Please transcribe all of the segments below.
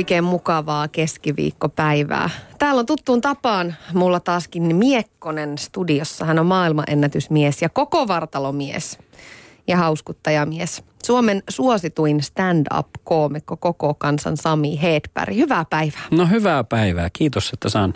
Oikein mukavaa keskiviikkopäivää. Täällä on tuttuun tapaan mulla taaskin Miekkonen studiossa. Hän on maailmanennätysmies ja koko vartalomies ja hauskuttajamies. Suomen suosituin stand-up-koomikko koko kansan Sami Hedberg. Hyvää päivää. No hyvää päivää. Kiitos, että saan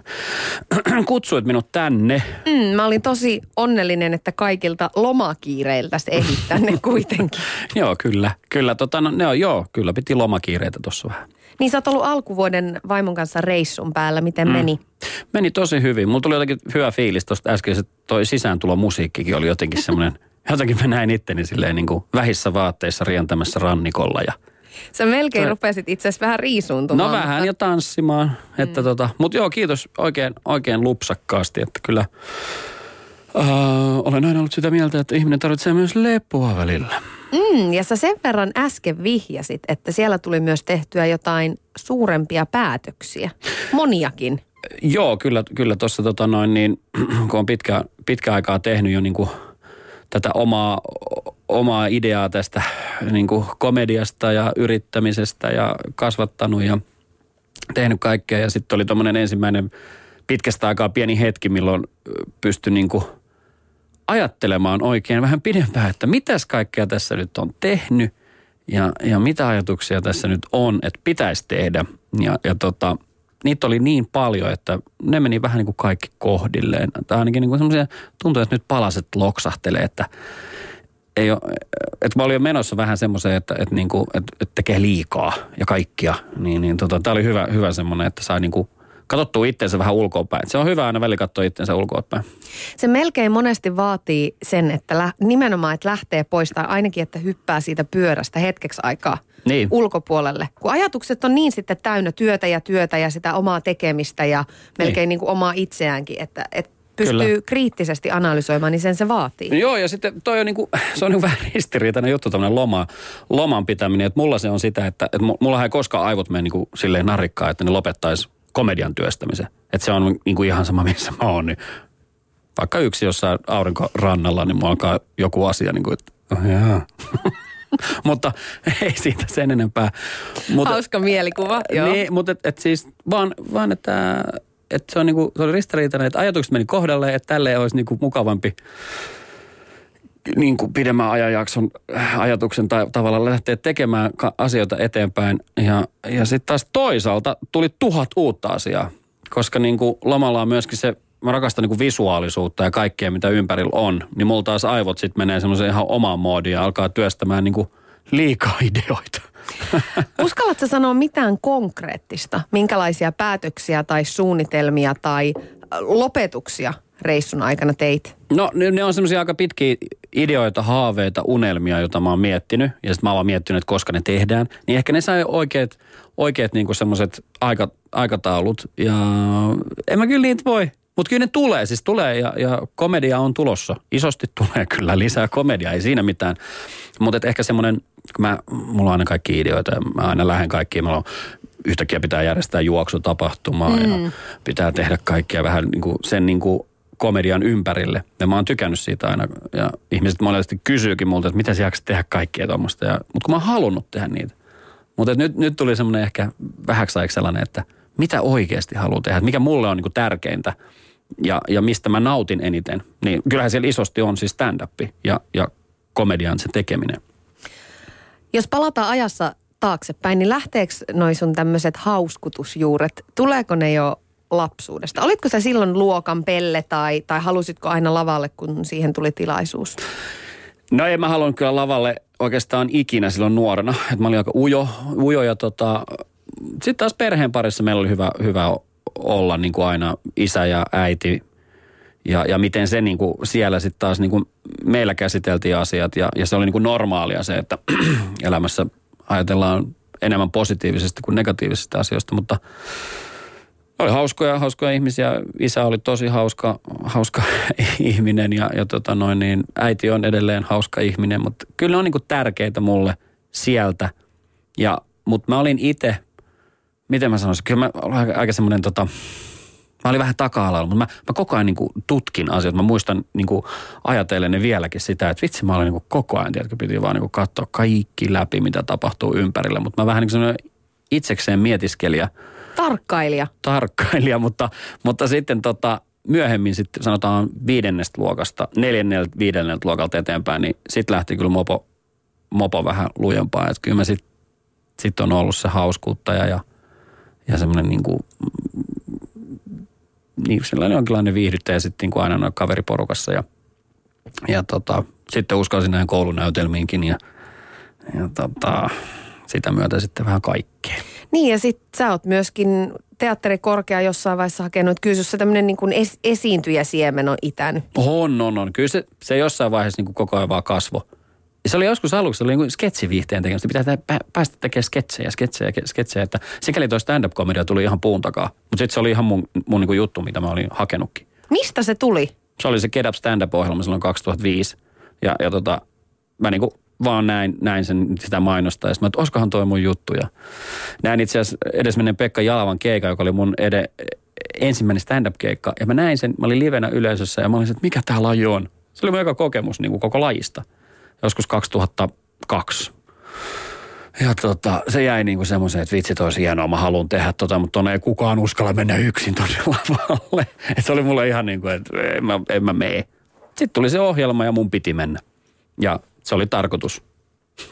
kutsuit minut tänne. Mm, mä olin tosi onnellinen, että kaikilta lomakiireiltä se ehdit tänne kuitenkin. joo, kyllä. Kyllä, tota, no, ne on, joo, kyllä piti lomakiireitä tuossa vähän. Niin sä oot ollut alkuvuoden vaimon kanssa reissun päällä. Miten mm. meni? Meni tosi hyvin. Mulla tuli jotenkin hyvä fiilis tuosta äsken, että toi sisääntulo musiikkikin oli jotenkin semmoinen, jotenkin mä näin itteni silleen niin kuin vähissä vaatteissa rientämässä rannikolla ja Sä melkein rupesit itse asiassa vähän riisuuntumaan. No vähän ja tanssimaan. Että mm. tota, mutta joo, kiitos oikein, oikein lupsakkaasti, että kyllä uh, olen aina ollut sitä mieltä, että ihminen tarvitsee myös lepoa välillä. Mm, ja sä sen verran äsken vihjasit, että siellä tuli myös tehtyä jotain suurempia päätöksiä. Moniakin. Joo, kyllä, kyllä tuossa tota noin niin, kun on pitkä, pitkä aikaa tehnyt jo niin kuin tätä omaa, omaa ideaa tästä niin kuin komediasta ja yrittämisestä ja kasvattanut ja tehnyt kaikkea. Ja sitten oli tuommoinen ensimmäinen pitkästä aikaa pieni hetki, milloin pystyi niin kuin ajattelemaan oikein vähän pidempään, että mitäs kaikkea tässä nyt on tehnyt ja, ja mitä ajatuksia tässä nyt on, että pitäisi tehdä. Ja, ja tota, niitä oli niin paljon, että ne meni vähän niin kuin kaikki kohdilleen. Tai ainakin niin kuin semmoisia, tuntuu, että nyt palaset loksahtelee, että ei ole, että mä olin jo menossa vähän semmoiseen, että, että, niin kuin, että, että tekee liikaa ja kaikkia. Niin, niin tota, tämä oli hyvä, hyvä semmoinen, että sai niin kuin katsottua itseensä vähän ulkoapäin. Se on hyvä aina väli katsoa itseensä ulkoapäin. Se melkein monesti vaatii sen, että lä- nimenomaan, että lähtee pois tai ainakin, että hyppää siitä pyörästä hetkeksi aikaa niin. ulkopuolelle. Kun ajatukset on niin sitten täynnä työtä ja työtä ja sitä omaa tekemistä ja melkein niin. Niin kuin omaa itseäänkin, että, että pystyy Kyllä. kriittisesti analysoimaan, niin sen se vaatii. No joo, ja sitten toi on niinku, se on niinku vähän ristiriitainen juttu, tämmöinen loma, loman pitäminen. Että mulla se on sitä, että, että mulla ei koskaan aivot mene niinku silleen narikkaa, että ne lopettaisi komedian työstämisen. Että se on niinku ihan sama, missä mä oon. Niin vaikka yksi jossain aurinkorannalla, niin mulla alkaa joku asia niin kuin, että oh, jaa. mutta ei siitä sen enempää. Mutta, Hauska mielikuva, joo. Niin, mutta et, et siis vaan, vaan että, että se on niinku, se oli ristiriitainen, että ajatukset meni kohdalle, että tälleen olisi niinku mukavampi niin kuin pidemmän ajanjakson äh, ajatuksen tai tavallaan lähteä tekemään asioita eteenpäin. Ja, ja sitten taas toisaalta tuli tuhat uutta asiaa, koska niin kuin lomalla on myöskin se, mä rakastan niin kuin visuaalisuutta ja kaikkea mitä ympärillä on, niin mulla taas aivot sitten menee semmoiseen ihan omaan moodiin ja alkaa työstämään niin kuin liikaa ideoita. Uskallatko sanoa mitään konkreettista? Minkälaisia päätöksiä tai suunnitelmia tai lopetuksia reissun aikana teit? No ne, ne on semmoisia aika pitkiä ideoita, haaveita, unelmia, joita mä oon miettinyt. Ja sitten mä oon miettinyt, että koska ne tehdään. Niin ehkä ne sai oikeat, oikeat niinku semmoiset aika, aikataulut. Ja en mä kyllä niitä voi. Mutta kyllä ne tulee, siis tulee ja, ja komedia on tulossa. Isosti tulee kyllä lisää komedia, ei siinä mitään. Mutta ehkä semmoinen, mä, mulla on aina kaikki ideoita ja mä aina lähden kaikkiin. Mulla on, yhtäkkiä pitää järjestää juoksutapahtumaa mm. ja pitää tehdä kaikkia vähän niin kuin sen niin kuin komedian ympärille. Ja mä oon tykännyt siitä aina. Ja ihmiset monesti kysyykin multa, että mitä sä tehdä kaikkea tuommoista. Mutta kun mä oon halunnut tehdä niitä. Mutta nyt, nyt tuli semmoinen ehkä vähäksi sellainen, että mitä oikeasti haluaa tehdä. Mikä mulle on niinku tärkeintä ja, ja mistä mä nautin eniten. Niin kyllähän siellä isosti on siis stand-up ja, ja komedian se tekeminen. Jos palataan ajassa taaksepäin, niin lähteekö noin sun tämmöiset hauskutusjuuret, tuleeko ne jo lapsuudesta? Olitko sä silloin luokan pelle tai, tai halusitko aina lavalle, kun siihen tuli tilaisuus? No en mä halunnut kyllä lavalle oikeastaan ikinä silloin nuorena. Et mä olin aika ujo, ujo ja tota, sitten taas perheen parissa meillä oli hyvä, hyvä olla niin kuin aina isä ja äiti ja, ja miten se niin kuin siellä sitten taas niin kuin meillä käsiteltiin asiat ja, ja se oli niin kuin normaalia se, että elämässä ajatellaan enemmän positiivisesti kuin negatiivisista asioista, mutta Oli hauskoja, hauskoja ihmisiä. Isä oli tosi hauska, hauska ihminen ja, ja tota noin, niin äiti on edelleen hauska ihminen. Mutta kyllä ne on niin tärkeitä mulle sieltä. Ja, mutta mä olin itse, miten mä sanoisin, kyllä mä olin aika, aika semmoinen tota, Mä olin vähän taka-alalla, mutta mä, mä koko ajan niin kuin tutkin asioita. Mä muistan niin kuin ajatellen vieläkin sitä, että vitsi mä olin niin kuin koko ajan, tiedätkö, piti vaan niin kuin katsoa kaikki läpi, mitä tapahtuu ympärillä. Mutta mä vähän niin kuin itsekseen mietiskelijä. Tarkkailija. Tarkkailija, mutta, mutta sitten tota, myöhemmin sitten sanotaan viidennestä luokasta, neljänneltä, viidenneltä luokalta eteenpäin, niin sitten lähti kyllä mopo, mopo vähän lujempaa. Että kyllä mä sitten sit on ollut se hauskuuttaja ja, ja semmoinen niin kuin niin sellainen jonkinlainen viihdyttäjä sitten niin kuin aina noin kaveriporukassa ja, ja tota, sitten uskalsin näihin koulunäytelmiinkin ja, ja tota, sitä myötä sitten vähän kaikkea. Niin ja sitten sä oot myöskin teatterikorkea jossain vaiheessa hakenut, että kyllä se tämmöinen niin es, esiintyjäsiemen on itänyt. On, on, on. Kyllä se, se jossain vaiheessa niin kuin koko ajan vaan kasvo. Ja se oli joskus aluksi, se oli niin sketsiviihteen tekemistä. Pitää tehdä, päästä tekemään sketsejä, sketsejä, sketsejä. Että sikäli toi stand-up-komedia tuli ihan puun takaa. Mutta sitten se oli ihan mun, mun niin kuin juttu, mitä mä olin hakenutkin. Mistä se tuli? Se oli se Get Up Stand-up-ohjelma silloin 2005. Ja, ja tota, mä niin kuin vaan näin, näin sen, sitä mainosta. Ja sitten mä, että toi mun juttu. Ja näin itse asiassa edesmenen Pekka Jalavan keika, joka oli mun ede, ensimmäinen stand-up-keikka. Ja mä näin sen, mä olin livenä yleisössä ja mä olin että mikä tää laji on. Se oli mun eka kokemus niin kuin koko lajista joskus 2002. Ja tota, se jäi niin kuin semmoiseen, että vitsi olisi hienoa, mä haluan tehdä tota, mutta tonne ei kukaan uskalla mennä yksin tonne lavalle. Et se oli mulle ihan niin kuin, että en mä, en mä mene. Sitten tuli se ohjelma ja mun piti mennä. Ja se oli tarkoitus.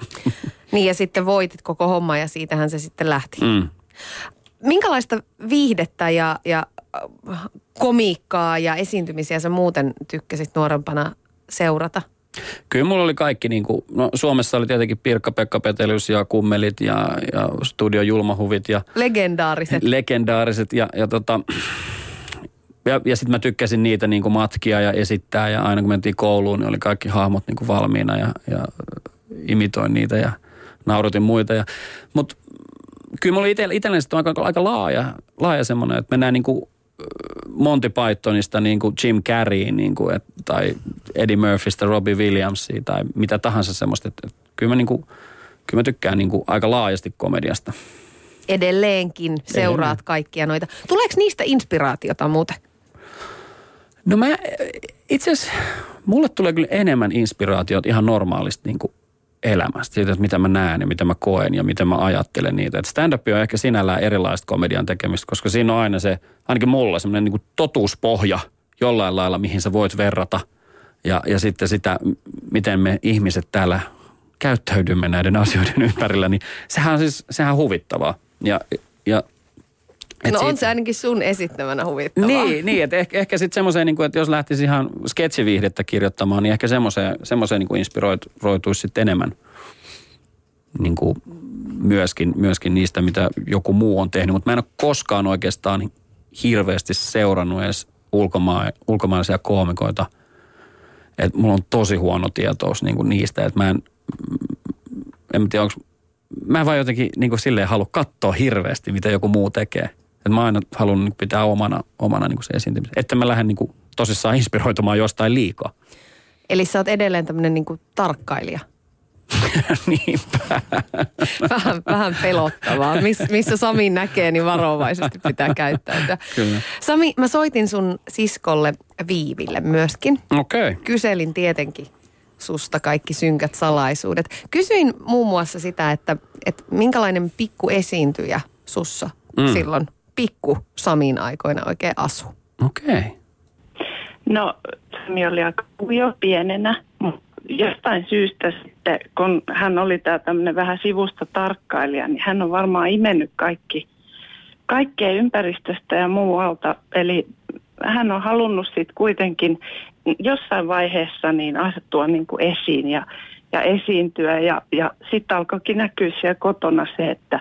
niin ja sitten voitit koko homma ja siitähän se sitten lähti. Mm. Minkälaista viihdettä ja, ja äh, komiikkaa ja esiintymisiä sä muuten tykkäsit nuorempana seurata? Kyllä mulla oli kaikki, niin kuin, no Suomessa oli tietenkin Pirkka-Pekka Petelius ja Kummelit ja, ja Studio Julmahuvit. Ja, legendaariset. Legendaariset ja, ja tota, ja, ja sitten mä tykkäsin niitä niin kuin matkia ja esittää ja aina kun mentiin kouluun, niin oli kaikki hahmot niin kuin valmiina ja, ja imitoin niitä ja naurutin muita. Ja, mutta kyllä mulla itselleni aika, aika laaja, laaja semmoinen, että mennään niin kuin Monty Pythonista niin kuin Jim Carreyin niin kuin, et, tai Eddie Murphystä Robbie Williamsia tai mitä tahansa semmoista. Että, että kyllä, mä niin kuin, kyllä mä tykkään niin kuin aika laajasti komediasta. Edelleenkin seuraat Edelleen. kaikkia noita. Tuleeko niistä inspiraatiota muuten? No mä itse asiassa, mulle tulee kyllä enemmän inspiraatiota ihan normaalisti niin kuin elämästä, siitä, että mitä mä näen ja mitä mä koen ja miten mä ajattelen niitä. Et stand-up on ehkä sinällään erilaista komedian tekemistä, koska siinä on aina se, ainakin mulla, semmoinen niin totuuspohja jollain lailla, mihin sä voit verrata. Ja, ja sitten sitä, miten me ihmiset täällä käyttäydymme näiden asioiden ympärillä, niin sehän on siis, sehän on huvittavaa. Ja, ja et no siitä... on se ainakin sun esittämänä huvittavaa. Niin, niin että ehkä, ehkä sitten semmoiseen, niin että jos lähtisi ihan sketsiviihdettä kirjoittamaan, niin ehkä semmoiseen, semmoiseen niin inspiroituisi sitten enemmän niin kuin myöskin, myöskin niistä, mitä joku muu on tehnyt. Mutta mä en ole koskaan oikeastaan hirveästi seurannut edes ulkoma- ulkomaalaisia koomikoita. Että mulla on tosi huono tietous niin kuin niistä, että mä en, en tiedä, onko, mä en vaan jotenkin niin kuin silleen halua katsoa hirveästi, mitä joku muu tekee. Et mä aina haluan niin pitää omana, omana niin se esiintymisen. Että mä lähden niin kuin tosissaan inspiroitumaan jostain liikaa. Eli sä oot edelleen tämmöinen niin tarkkailija. Niinpä. vähän, vähän pelottavaa. Miss, missä Sami näkee, niin varovaisesti pitää käyttäytyä. Kyllä. Sami, mä soitin sun siskolle Viiville myöskin. Okei. Okay. Kyselin tietenkin susta kaikki synkät salaisuudet. Kysyin muun muassa sitä, että, että minkälainen pikku esiintyjä sussa mm. silloin pikku Samin aikoina oikein asu? Okei. Okay. No, Sami oli aika jo pienenä, mutta jostain syystä sitten, kun hän oli tämä tämmöinen vähän sivusta tarkkailija, niin hän on varmaan imennyt kaikki, kaikkea ympäristöstä ja muualta. Eli hän on halunnut sitten kuitenkin jossain vaiheessa niin asettua niin kuin esiin ja, ja esiintyä. Ja, ja sitten alkoikin näkyä siellä kotona se, että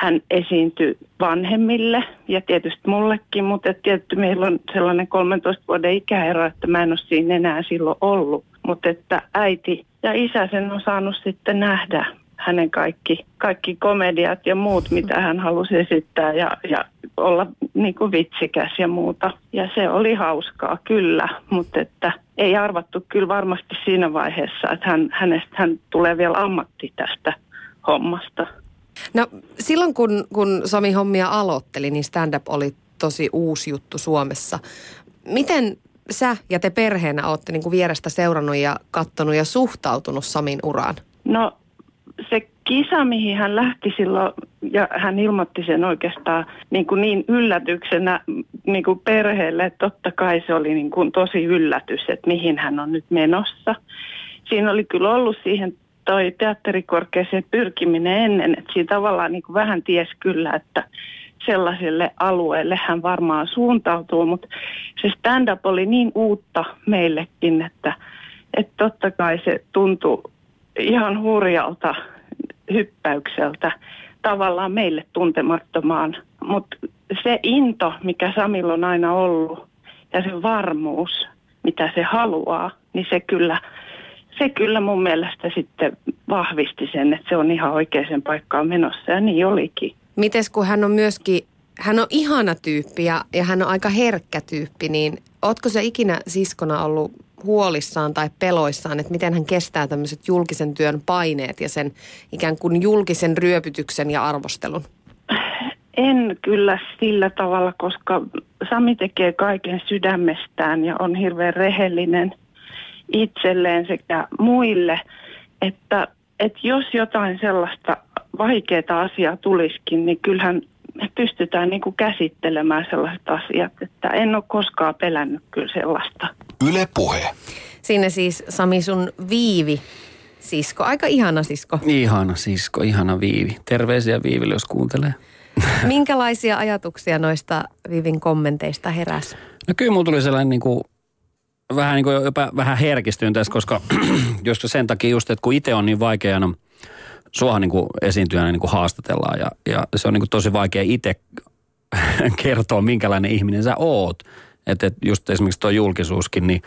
hän esiintyi vanhemmille ja tietysti mullekin, mutta tietysti meillä on sellainen 13 vuoden ikäero, että mä en ole siinä enää silloin ollut. Mutta että äiti ja isä sen on saanut sitten nähdä hänen kaikki, kaikki komediat ja muut, mitä hän halusi esittää ja, ja olla niin kuin vitsikäs ja muuta. Ja se oli hauskaa kyllä, mutta että ei arvattu kyllä varmasti siinä vaiheessa, että hän, hänestä hän tulee vielä ammatti tästä hommasta. No silloin kun, kun Sami hommia aloitteli, niin stand-up oli tosi uusi juttu Suomessa. Miten sä ja te perheenä olette niin kuin vierestä seurannut ja kattonut ja suhtautunut Samin uraan? No se kisa, mihin hän lähti silloin, ja hän ilmoitti sen oikeastaan niin, kuin niin yllätyksenä niin kuin perheelle, että totta kai se oli niin kuin tosi yllätys, että mihin hän on nyt menossa. Siinä oli kyllä ollut siihen toi teatterikorkeeseen pyrkiminen ennen, että siinä tavallaan niin kuin vähän ties kyllä, että sellaiselle alueelle hän varmaan suuntautuu, mutta se stand-up oli niin uutta meillekin, että, että totta kai se tuntui ihan hurjalta hyppäykseltä tavallaan meille tuntemattomaan. Mutta se into, mikä Samilla on aina ollut ja se varmuus, mitä se haluaa, niin se kyllä, se kyllä mun mielestä sitten vahvisti sen, että se on ihan oikeaan paikkaan menossa ja niin olikin. Mites kun hän on myöskin, hän on ihana tyyppi ja, ja hän on aika herkkä tyyppi, niin ootko se ikinä siskona ollut huolissaan tai peloissaan, että miten hän kestää tämmöiset julkisen työn paineet ja sen ikään kuin julkisen ryöpytyksen ja arvostelun? En kyllä sillä tavalla, koska Sami tekee kaiken sydämestään ja on hirveän rehellinen itselleen sekä muille, että, että jos jotain sellaista vaikeaa asiaa tulisikin, niin kyllähän me pystytään niin kuin käsittelemään sellaiset asiat, että en ole koskaan pelännyt kyllä sellaista. Yle Puhe. Siinä siis Sami sun Viivi, sisko, aika ihana sisko. Ihana sisko, ihana Viivi. Terveisiä Viiville, jos kuuntelee. Minkälaisia ajatuksia noista Viivin kommenteista heräs? No kyllä mulla tuli sellainen niin kuin, vähän niin kuin jopa vähän herkistyin tässä, koska joskus sen takia just, että kun itse on niin vaikeana – suohan niin kuin esiintyjänä niin kuin haastatellaan ja, ja se on niin kuin tosi vaikea itse kertoa, minkälainen ihminen sä oot. Että et just esimerkiksi tuo julkisuuskin, niin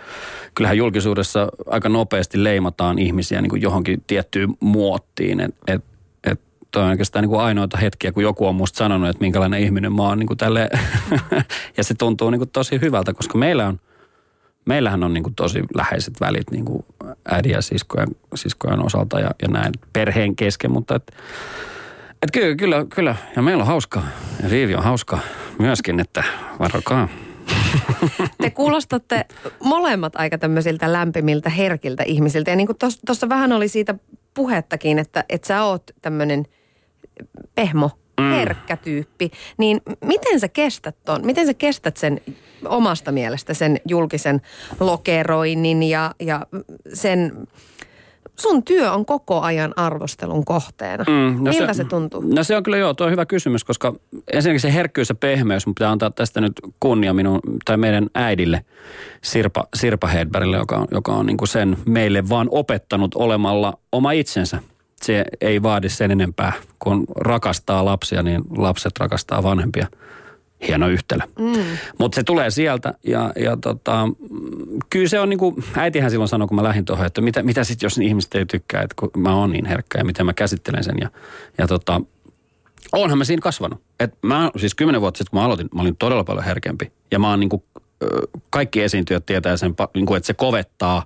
kyllähän julkisuudessa aika nopeasti leimataan ihmisiä niin kuin johonkin tiettyyn muottiin. Että et, et toi on oikeastaan niin kuin ainoita hetkiä, kun joku on musta sanonut, että minkälainen ihminen mä oon niin kuin tälle. ja se tuntuu niin kuin tosi hyvältä, koska meillä on – meillähän on niin kuin tosi läheiset välit niin kuin äidin ja siskojen, siskojen osalta ja, ja näin perheen kesken, mutta et, et kyllä, kyllä, kyllä, ja meillä on hauskaa. Ja Viivi on hauskaa myöskin, että varokaa. Te kuulostatte molemmat aika tämmöisiltä lämpimiltä, herkiltä ihmisiltä. Ja niin kuin tuossa vähän oli siitä puhettakin, että, että sä oot tämmöinen pehmo mm. herkkä tyyppi, niin miten sä kestät ton? Miten sä kestät sen omasta mielestä sen julkisen lokeroinnin ja, ja sen sun työ on koko ajan arvostelun kohteena. Mm, no Miltä se, se tuntuu? No se on kyllä joo, tuo on hyvä kysymys, koska ensinnäkin se herkkyys ja pehmeys, mutta pitää antaa tästä nyt kunnia minun, tai meidän äidille, Sirpa, Sirpa Hedbergille, joka on, joka on niin kuin sen meille vaan opettanut olemalla oma itsensä se ei vaadi sen enempää. Kun rakastaa lapsia, niin lapset rakastaa vanhempia. Hieno yhtälö. Mm. Mutta se tulee sieltä ja, ja tota, kyllä se on niin kuin, äitihän silloin sanoi, kun mä lähdin tuohon, että mitä, mitä sitten, jos ihmiset ei tykkää, että kun mä oon niin herkkä ja miten mä käsittelen sen. Ja, ja tota, onhan mä siinä kasvanut. Et mä, siis kymmenen vuotta sitten, kun mä aloitin, mä olin todella paljon herkempi. Ja mä oon niin kuin kaikki esiintyjät tietää sen, niin kuin, että se kovettaa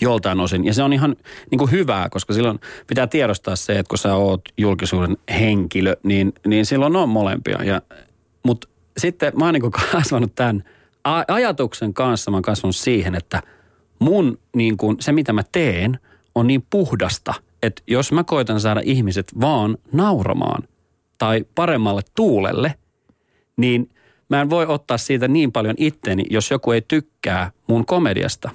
joltain osin. Ja se on ihan niin kuin hyvää, koska silloin pitää tiedostaa se, että kun sä oot julkisuuden henkilö, niin, niin silloin on molempia. Ja, mutta sitten mä oon niin kuin kasvanut tämän ajatuksen kanssa, mä oon kasvanut siihen, että mun niin kuin, se mitä mä teen on niin puhdasta, että jos mä koitan saada ihmiset vaan nauramaan tai paremmalle tuulelle, niin – mä en voi ottaa siitä niin paljon itteni, jos joku ei tykkää mun komediasta.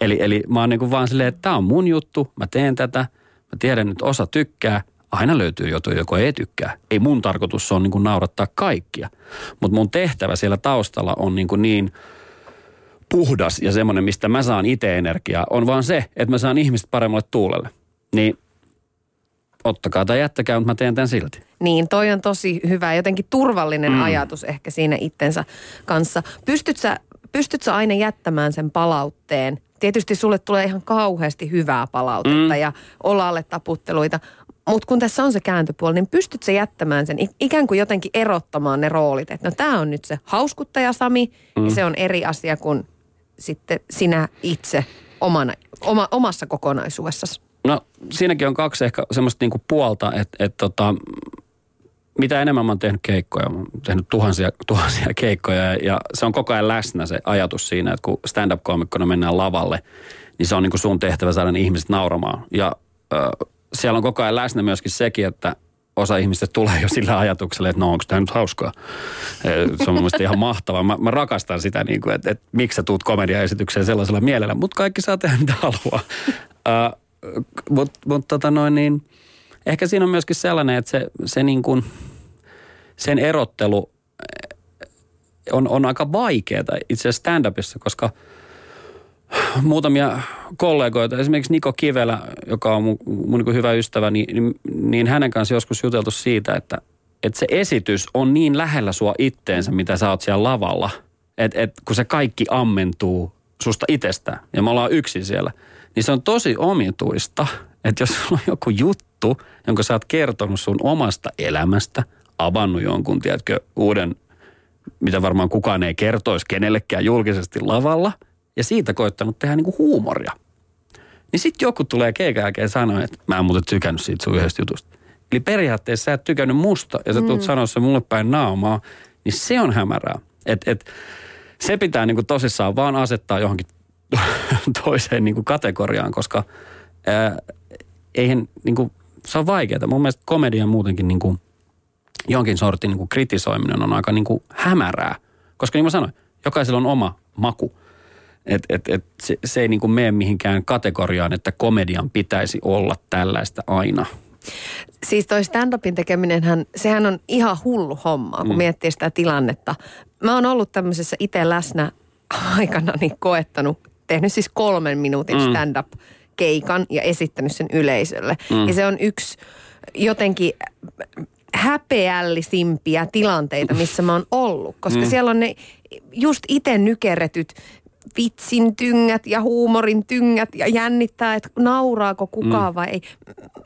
Eli, eli mä oon niin kuin vaan silleen, että tämä on mun juttu, mä teen tätä, mä tiedän, että osa tykkää, aina löytyy joku, joka ei tykkää. Ei mun tarkoitus on niin kuin naurattaa kaikkia, mutta mun tehtävä siellä taustalla on niin, kuin niin puhdas ja semmoinen, mistä mä saan itse energiaa, on vaan se, että mä saan ihmiset paremmalle tuulelle. Niin ottakaa tai jättäkää, mutta mä teen tämän silti. Niin, toi on tosi hyvä, jotenkin turvallinen mm. ajatus ehkä siinä itsensä kanssa. Pystyt sä, pystyt sä aina jättämään sen palautteen? Tietysti sulle tulee ihan kauheasti hyvää palautetta mm. ja olalle taputteluita, Mutta kun tässä on se kääntöpuoli, niin pystyt se jättämään sen ikään kuin jotenkin erottamaan ne roolit. Että no tämä on nyt se hauskuttaja Sami mm. ja se on eri asia kuin sitten sinä itse omana, oma, omassa kokonaisuudessasi. No siinäkin on kaksi ehkä semmoista niinku puolta, että et tota, mitä enemmän mä oon tehnyt keikkoja, mä oon tehnyt tuhansia, tuhansia keikkoja ja se on koko ajan läsnä se ajatus siinä, että kun stand-up-komikkona mennään lavalle, niin se on niin kuin sun tehtävä saada ne ihmiset nauramaan. Ja äh, siellä on koko ajan läsnä myöskin sekin, että osa ihmistä tulee jo sillä ajatuksella, että no onko tämä nyt hauskaa. Se on mun mielestä ihan mahtavaa. Mä, mä rakastan sitä, niin kuin, että, että miksi sä tuut komediaesitykseen sellaisella mielellä, mutta kaikki saa tehdä mitä haluaa. Mutta mut, tota noin niin, ehkä siinä on myöskin sellainen, että se, se niin kuin, sen erottelu on, on aika vaikeaa itse asiassa stand-upissa, koska – muutamia kollegoita, esimerkiksi Niko Kivelä, joka on mun, mun niin hyvä ystävä, niin, niin, niin hänen kanssa joskus juteltu siitä, että, että se esitys on niin lähellä sua itteensä, mitä sä oot siellä lavalla, että, että kun se kaikki ammentuu susta itsestä ja me ollaan yksin siellä, niin se on tosi omituista, että jos sulla on joku juttu, jonka sä oot kertonut sun omasta elämästä, avannut jonkun, tiedätkö, uuden, mitä varmaan kukaan ei kertoisi kenellekään julkisesti lavalla – ja siitä koittanut tehdä niinku huumoria. Niin sitten joku tulee keikan jälkeen sanoa, että mä en muuten tykännyt siitä sun yhdestä jutusta. Eli periaatteessa sä et tykännyt musta ja sä tulet mm. sanoa se mulle päin naamaa, niin se on hämärää. Et, et, se pitää niinku tosissaan vaan asettaa johonkin toiseen niinku kategoriaan, koska ää, eihän niinku, se on vaikeaa. Mun mielestä komedia muutenkin niinku, jonkin sortin niinku kritisoiminen on aika niinku hämärää. Koska niin mä sanoin, jokaisella on oma maku. Et, et, et se, se ei niin kuin mene mihinkään kategoriaan, että komedian pitäisi olla tällaista aina. Siis toi stand-upin tekeminenhän, sehän on ihan hullu homma, kun mm. miettii sitä tilannetta. Mä oon ollut tämmöisessä itse läsnä aikana niin koettanut, tehnyt siis kolmen minuutin mm. stand-up keikan ja esittänyt sen yleisölle. Mm. Ja se on yksi jotenkin häpeällisimpiä tilanteita, missä mä oon ollut. Koska mm. siellä on ne just itse nykerretyt vitsin tyngät ja huumorin tyngät ja jännittää, että nauraako kukaan mm. vai ei.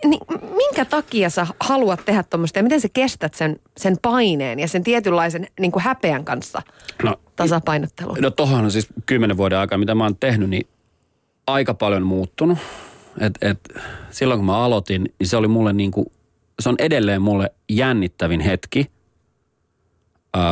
Niin, minkä takia sä haluat tehdä tuommoista ja miten sä kestät sen, sen paineen ja sen tietynlaisen niin kuin häpeän kanssa no, tasapainottelun? No tohon on siis kymmenen vuoden aikaa, mitä mä oon tehnyt, niin aika paljon muuttunut. Et, et, silloin kun mä aloitin, niin se oli mulle niin kuin, se on edelleen mulle jännittävin hetki. Öö,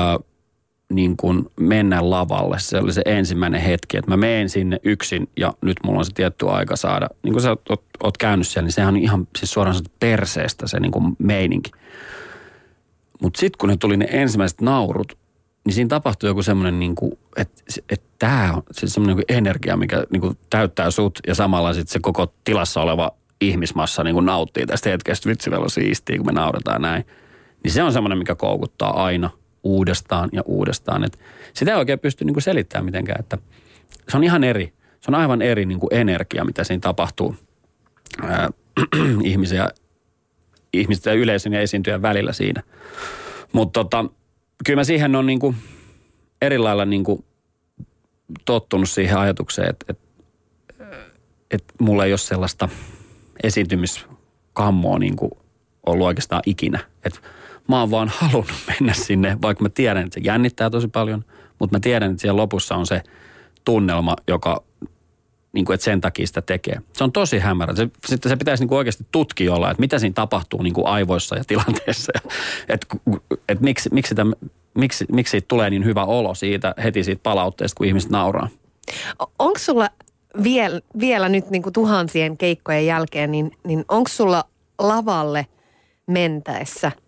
niin kuin mennä lavalle. Se oli se ensimmäinen hetki, että mä menen sinne yksin ja nyt mulla on se tietty aika saada. Niin kuin sä oot, oot käynyt siellä, niin sehän on ihan siis suoraan perseestä se niin kuin meininki. Mutta sitten kun ne tuli ne ensimmäiset naurut, niin siinä tapahtui joku semmoinen, niin että, että tämä on se semmoinen niin energia, mikä niin kuin täyttää sut ja samalla sitten se koko tilassa oleva ihmismassa niin kuin nauttii tästä hetkestä. Vitsi, vielä on siistiä, kun me nauretaan näin. Niin se on semmoinen, mikä koukuttaa aina – uudestaan ja uudestaan. Et sitä ei oikein pysty niin selittämään mitenkään, että se on ihan eri. Se on aivan eri niin energia, mitä siinä tapahtuu ihmisiä, ihmisten ja yleisön ja esiintyjän välillä siinä. Mutta tota, kyllä mä siihen on niin eri lailla niin tottunut siihen ajatukseen, että, että, että mulla ei ole sellaista esiintymiskammoa niin ollut oikeastaan ikinä. Että mä oon vaan halunnut mennä sinne, vaikka mä tiedän, että se jännittää tosi paljon, mutta mä tiedän, että siellä lopussa on se tunnelma, joka niin kuin, että sen takia sitä tekee. Se on tosi hämärä. Se, sitten se pitäisi niin kuin oikeasti tutkia olla, että mitä siinä tapahtuu niin kuin aivoissa ja tilanteessa. Että et miksi, miksi, sitä, miksi, miksi siitä tulee niin hyvä olo siitä heti siitä palautteesta, kun ihmiset nauraa. Onko sulla vielä, vielä nyt niin kuin tuhansien keikkojen jälkeen, niin, niin onko sulla lavalle mentäessä –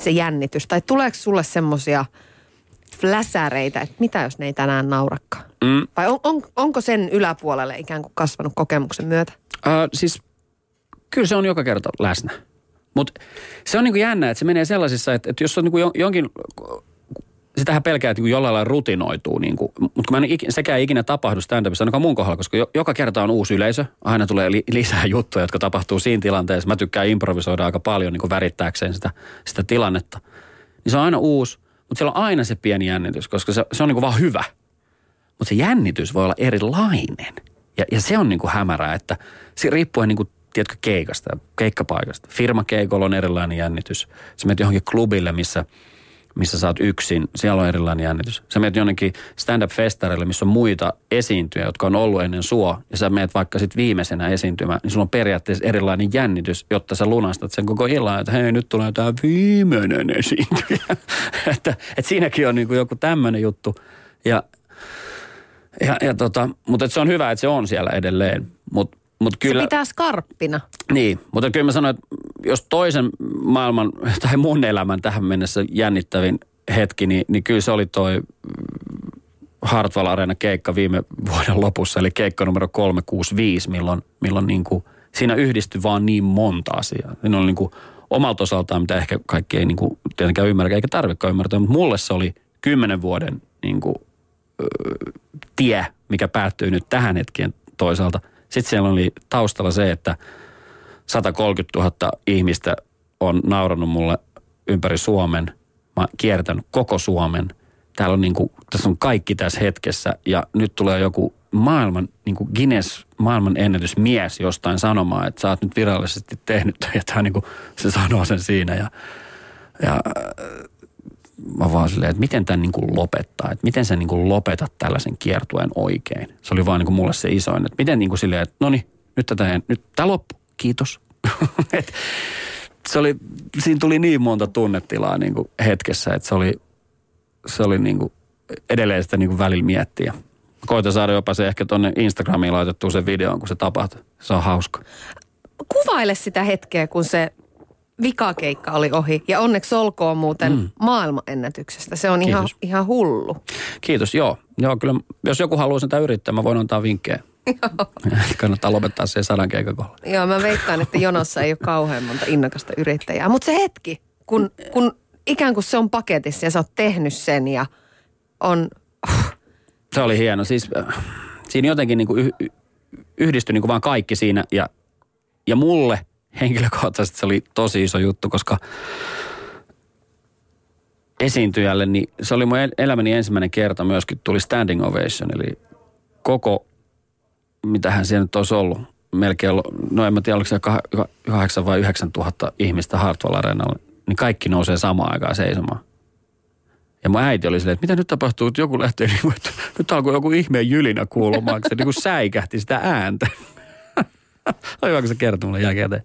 se jännitys? Tai tuleeko sulle semmoisia fläsäreitä, että mitä jos ne ei tänään naurakaan? Mm. Vai on, on, onko sen yläpuolelle ikään kuin kasvanut kokemuksen myötä? Uh, siis kyllä se on joka kerta läsnä. Mutta se on niinku jännä, että se menee sellaisissa, että, että jos on niinku jonkin sitähän pelkää, että jollain lailla rutinoituu. Niin kuin, mutta mä en sekään ikinä tapahdu stand-upissa, ainakaan mun kohdalla, koska jo, joka kerta on uusi yleisö. Aina tulee li, lisää juttuja, jotka tapahtuu siinä tilanteessa. Mä tykkään improvisoida aika paljon niin kuin värittääkseen sitä, sitä tilannetta. Niin se on aina uusi, mutta siellä on aina se pieni jännitys, koska se, se on niin kuin vaan hyvä. Mutta se jännitys voi olla erilainen. Ja, ja se on niin kuin hämärää, että se riippuen niin kuin tiedätkö, keikasta, keikkapaikasta. Firmakeikolla on erilainen jännitys. Sä menet johonkin klubille, missä missä sä oot yksin, siellä on erilainen jännitys. Sä menet jonnekin stand-up-festarille, missä on muita esiintyjä, jotka on ollut ennen sua, ja sä menet vaikka sit viimeisenä esiintymään, niin sulla on periaatteessa erilainen jännitys, jotta sä lunastat sen koko illan, että hei, nyt tulee tämä viimeinen esiintyjä. että, että siinäkin on niin kuin joku tämmöinen juttu. Ja, ja, ja tota, mutta se on hyvä, että se on siellä edelleen. Mutta Mut kyllä, se pitää skarppina. Niin, mutta kyllä mä sanoin, että jos toisen maailman tai mun elämän tähän mennessä jännittävin hetki, niin, niin kyllä se oli toi Hartwall Arena keikka viime vuoden lopussa, eli keikka numero 365, milloin, milloin niin kuin, siinä yhdistyi vaan niin monta asiaa. Siinä oli niin kuin omalta osaltaan, mitä ehkä kaikki ei niin kuin, tietenkään ymmärrä, eikä tarvitsekaan ymmärtää, mutta mulle se oli kymmenen vuoden niin kuin, ö, tie, mikä päättyy nyt tähän hetkeen toisaalta – sitten siellä oli taustalla se, että 130 000 ihmistä on naurannut mulle ympäri Suomen. Mä oon kiertänyt koko Suomen. Täällä on niin kuin, tässä on kaikki tässä hetkessä ja nyt tulee joku maailman, niin kuin Guinness maailman ennätysmies jostain sanomaan, että sä oot nyt virallisesti tehnyt ja tämä niin kuin, se sanoo sen siinä ja, ja mä vaan silleen, että miten tämän niin kuin lopettaa, että miten sä niin kuin lopetat tällaisen kiertueen oikein. Se oli vaan niin kuin mulle se isoin, että miten niin kuin silleen, että no niin, nyt tätä, nyt tämä loppu, kiitos. Et se oli, siinä tuli niin monta tunnetilaa niin kuin hetkessä, että se oli, se oli niin kuin edelleen sitä niin kuin välillä miettiä. Koitan saada jopa se ehkä tuonne Instagramiin laitettua sen videon, kun se tapahtui. Se on hauska. Kuvaile sitä hetkeä, kun se vikakeikka oli ohi. Ja onneksi olkoon muuten mm. maailmanennätyksestä. Se on ihan, ihan hullu. Kiitos, joo. joo kyllä, jos joku haluaa sitä yrittää, mä voin antaa vinkkejä. Kannattaa lopettaa se sadan keikakolla. Joo, mä veikkaan, että jonossa ei ole kauhean monta innokasta yrittäjää. Mutta se hetki, kun, kun ikään kuin se on paketissa ja sä oot tehnyt sen ja on... Se oli hieno. Siis äh, siinä jotenkin niin kuin yh, yhdistyi niin kuin vaan kaikki siinä ja, ja mulle – henkilökohtaisesti se oli tosi iso juttu, koska esiintyjälle, niin se oli mun elämäni ensimmäinen kerta myöskin tuli standing ovation, eli koko, mitä hän siellä nyt olisi ollut, melkein, no en mä tiedä, oliko se 8 vai 9 tuhatta ihmistä Hartwall Arenalle, niin kaikki nousee samaan aikaan seisomaan. Ja mun äiti oli silleen, että mitä nyt tapahtuu, että joku lähtee, niin että nyt alkoi joku ihmeen jylinä kuulumaan, se niin kuin säikähti sitä ääntä. Aivan kun se kertoi mulle jälkeen.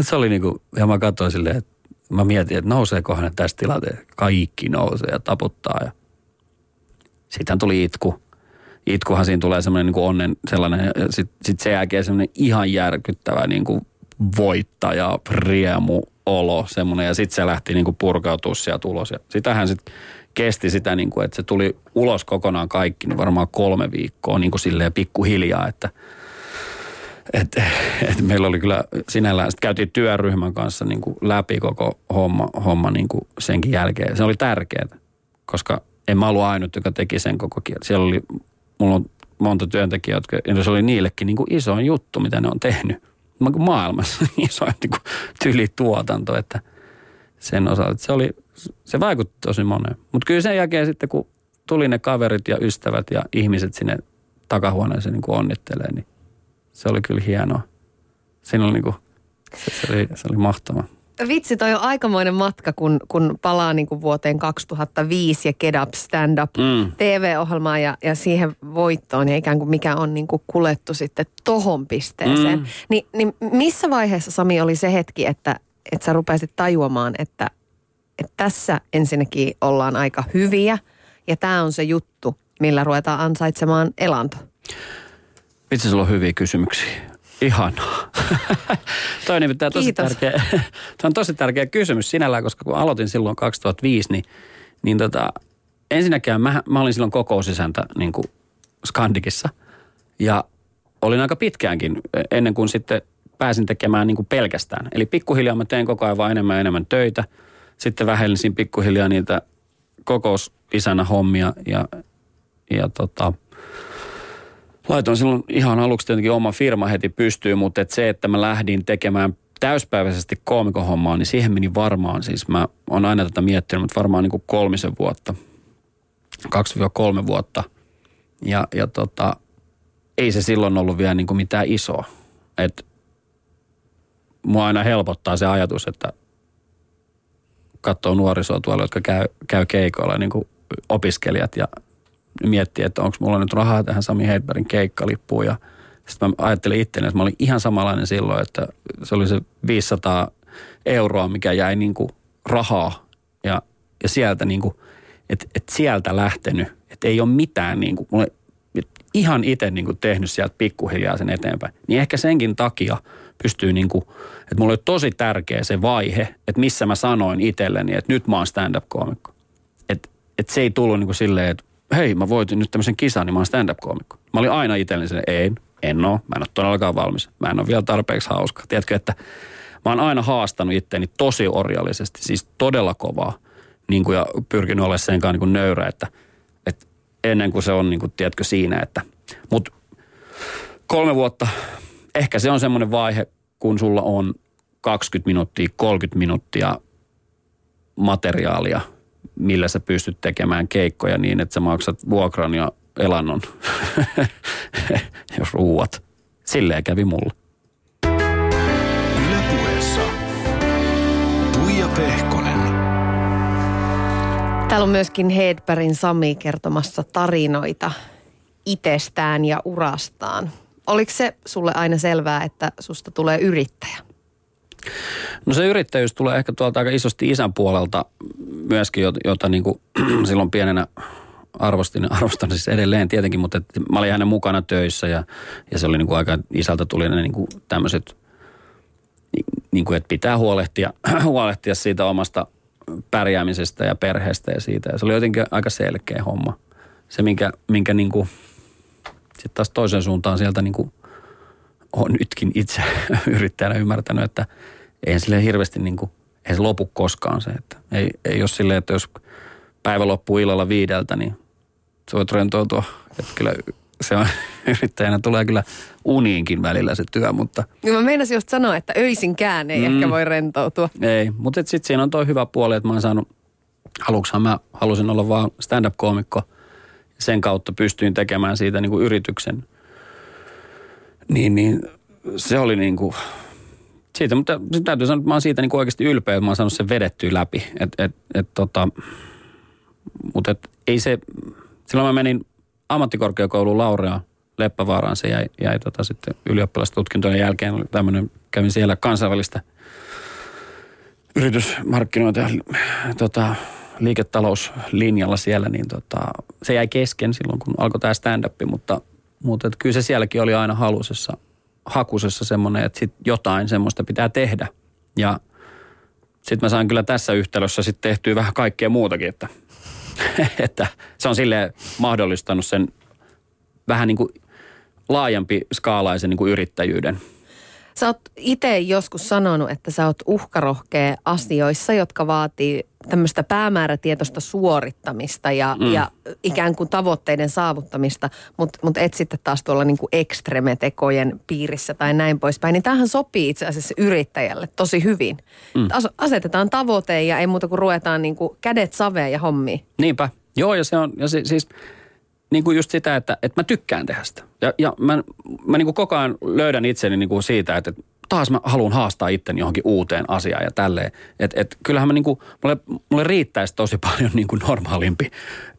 Se oli niinku, ja mä katsoin silleen, että mä mietin, että nouseeko hän tästä tilanteesta. Kaikki nousee ja taputtaa. Ja sitten tuli itku. Itkuhan siinä tulee semmoinen niin onnen sellainen, ja sitten sit sen jälkeen semmoinen ihan järkyttävä niin kuin voittaja, riemu, olo semmoinen. Ja sitten se lähti niin kuin purkautua sieltä ulos. Ja sitähän sitten kesti sitä, niin kuin, että se tuli ulos kokonaan kaikki, niin varmaan kolme viikkoa niin kuin silleen pikkuhiljaa, että – et, et meillä oli kyllä sinällään, sitten käytiin työryhmän kanssa niin kuin läpi koko homma, homma niin kuin senkin jälkeen. Se oli tärkeää, koska en mä ollut ainut, joka teki sen koko kieltä. Siellä oli, mulla on monta työntekijää, jotka, ja se oli niillekin niin kuin isoin juttu, mitä ne on tehnyt. Maailmassa isoin niin kuin tylituotanto, että sen osalta. Se, oli, se vaikutti tosi moneen. Mutta kyllä sen jälkeen sitten, kun tuli ne kaverit ja ystävät ja ihmiset sinne takahuoneeseen niin kuin onnittelee, niin se oli kyllä hienoa. Siinä oli, niinku, se, se, oli, se oli mahtava. Vitsi, toi on aikamoinen matka, kun, kun palaa niin kuin vuoteen 2005 ja Get Up Stand Up mm. TV-ohjelmaan ja, ja siihen voittoon ja ikään kuin mikä on niin kuin kulettu sitten tohon pisteeseen. Mm. Ni, niin missä vaiheessa Sami oli se hetki, että, että sä rupesit tajuamaan, että, että tässä ensinnäkin ollaan aika hyviä ja tämä on se juttu, millä ruvetaan ansaitsemaan elanto? Vitsi, sulla on hyviä kysymyksiä. Ihanaa. Toi on nimittäin tosi tärkeä, toi on tosi tärkeä kysymys sinällään, koska kun aloitin silloin 2005, niin, niin tota, ensinnäkään mä, mä olin silloin kokousisäntä niin kuin Skandikissa. Ja olin aika pitkäänkin ennen kuin sitten pääsin tekemään niin kuin pelkästään. Eli pikkuhiljaa mä tein koko ajan vaan enemmän ja enemmän töitä. Sitten vähensin pikkuhiljaa niitä kokousisänä hommia ja, ja tota, laitoin silloin ihan aluksi tietenkin oma firma heti pystyyn, mutta et se, että mä lähdin tekemään täyspäiväisesti koomikohommaa, niin siihen meni varmaan, siis mä oon aina tätä miettinyt, mutta varmaan niin kuin kolmisen vuotta, 2-3 vuotta. Ja, ja tota, ei se silloin ollut vielä niin kuin mitään isoa. Et mua aina helpottaa se ajatus, että katsoo nuorisoa tuolla, jotka käy, käy keikoilla niin kuin opiskelijat ja miettii, että onko mulla nyt rahaa tähän Sami Hedbergin keikkalippuun ja sitten mä ajattelin itselleen, että mä olin ihan samanlainen silloin, että se oli se 500 euroa, mikä jäi niin kuin rahaa ja, ja sieltä niin kuin, että, että sieltä lähtenyt, että ei ole mitään niin kuin, mulle ihan itse niin kuin tehnyt sieltä pikkuhiljaa sen eteenpäin. Niin ehkä senkin takia pystyy niin kuin, että mulla oli tosi tärkeä se vaihe, että missä mä sanoin itselleni, että nyt mä oon stand-up-koomikko. Että, että se ei tullut niin kuin silleen, että hei mä voitin nyt tämmöisen kisan, niin mä oon stand-up-koomikko. Mä olin aina itselleni sen, en, en oo, mä en ole todellakaan valmis. Mä en ole vielä tarpeeksi hauska. Tiedätkö, että mä oon aina haastanut itteeni tosi orjallisesti, siis todella kovaa. Niin kuin, ja pyrkinyt olemaan sen kanssa niin kuin nöyrä, että, että ennen kuin se on, niin kuin, tiedätkö, siinä, että. Mutta kolme vuotta, ehkä se on semmoinen vaihe, kun sulla on 20 minuuttia, 30 minuuttia materiaalia, millä sä pystyt tekemään keikkoja niin, että sä maksat vuokran ja elannon, jos ruuat. Silleen kävi mulle. Ylepuheessa Tuija Pehkonen. Täällä on myöskin Hedbergin Sami kertomassa tarinoita itsestään ja urastaan. Oliko se sulle aina selvää, että susta tulee yrittäjä? No se yrittäjyys tulee ehkä tuolta aika isosti isän puolelta myöskin, jota niin kuin silloin pienenä arvostin, arvostan siis edelleen tietenkin, mutta et mä olin hänen mukana töissä ja, ja se oli niin kuin aika, isältä tuli ne niin kuin tämmöiset, niin kuin, että pitää huolehtia, huolehtia siitä omasta pärjäämisestä ja perheestä ja siitä. Ja se oli jotenkin aika selkeä homma. Se, minkä, minkä niin kuin, sitten taas toisen suuntaan sieltä niin kuin on nytkin itse yrittäjänä ymmärtänyt, että eihän sille hirveästi niin kuin, ei se lopu koskaan se. Että ei, ei ole silleen, että jos päivä loppuu illalla viideltä, niin se voit rentoutua. Että kyllä se on, yrittäjänä tulee kyllä uniinkin välillä se työ, mutta... Niin mä meinasin just sanoa, että öisinkään ei mm, ehkä voi rentoutua. Ei, mutta sitten siinä on tuo hyvä puoli, että mä oon saanut, aluksihan mä halusin olla vaan stand-up-koomikko. Sen kautta pystyin tekemään siitä niin kuin yrityksen. Niin, niin se oli niin kuin, siitä, mutta täytyy sanoa, että mä oon siitä niin oikeasti ylpeä, että mä oon saanut sen vedettyä läpi. Et, et, et, tota, mutta et, ei se, silloin mä menin ammattikorkeakouluun Laurea Leppävaaraan. Se jäi, jäi tota sitten ylioppilastutkintojen jälkeen. Oli tämmöinen, kävin siellä kansainvälistä yritysmarkkinoita ja tota, liiketalouslinjalla siellä, niin tota, se jäi kesken silloin, kun alkoi tämä stand-up, mutta, mutta kyllä se sielläkin oli aina halusessa, hakusessa semmoinen, että sit jotain semmoista pitää tehdä. Ja sitten mä sain kyllä tässä yhtälössä sitten tehtyä vähän kaikkea muutakin, että että se on sille mahdollistanut sen vähän niin kuin laajempi skaalaisen niin kuin yrittäjyyden. Sä oot itse joskus sanonut, että sä oot uhkarohkea asioissa, jotka vaatii tämmöistä päämäärätietoista suorittamista ja, mm. ja ikään kuin tavoitteiden saavuttamista, mutta mut et sitten taas tuolla niin kuin ekstremetekojen piirissä tai näin poispäin. Niin tämähän sopii itse asiassa yrittäjälle tosi hyvin. Mm. Asetetaan tavoite ja ei muuta kuin ruvetaan niin kuin kädet saveen ja hommi. Niinpä. Joo, ja se on, ja se, siis niin kuin just sitä, että, että mä tykkään tehdä sitä. Ja, ja mä, mä niin kuin koko ajan löydän itseni niin kuin siitä, että taas mä haluan haastaa itteni johonkin uuteen asiaan ja tälleen. Että et, kyllähän mä niin kuin, mulle, mulle riittäisi tosi paljon niin kuin normaalimpi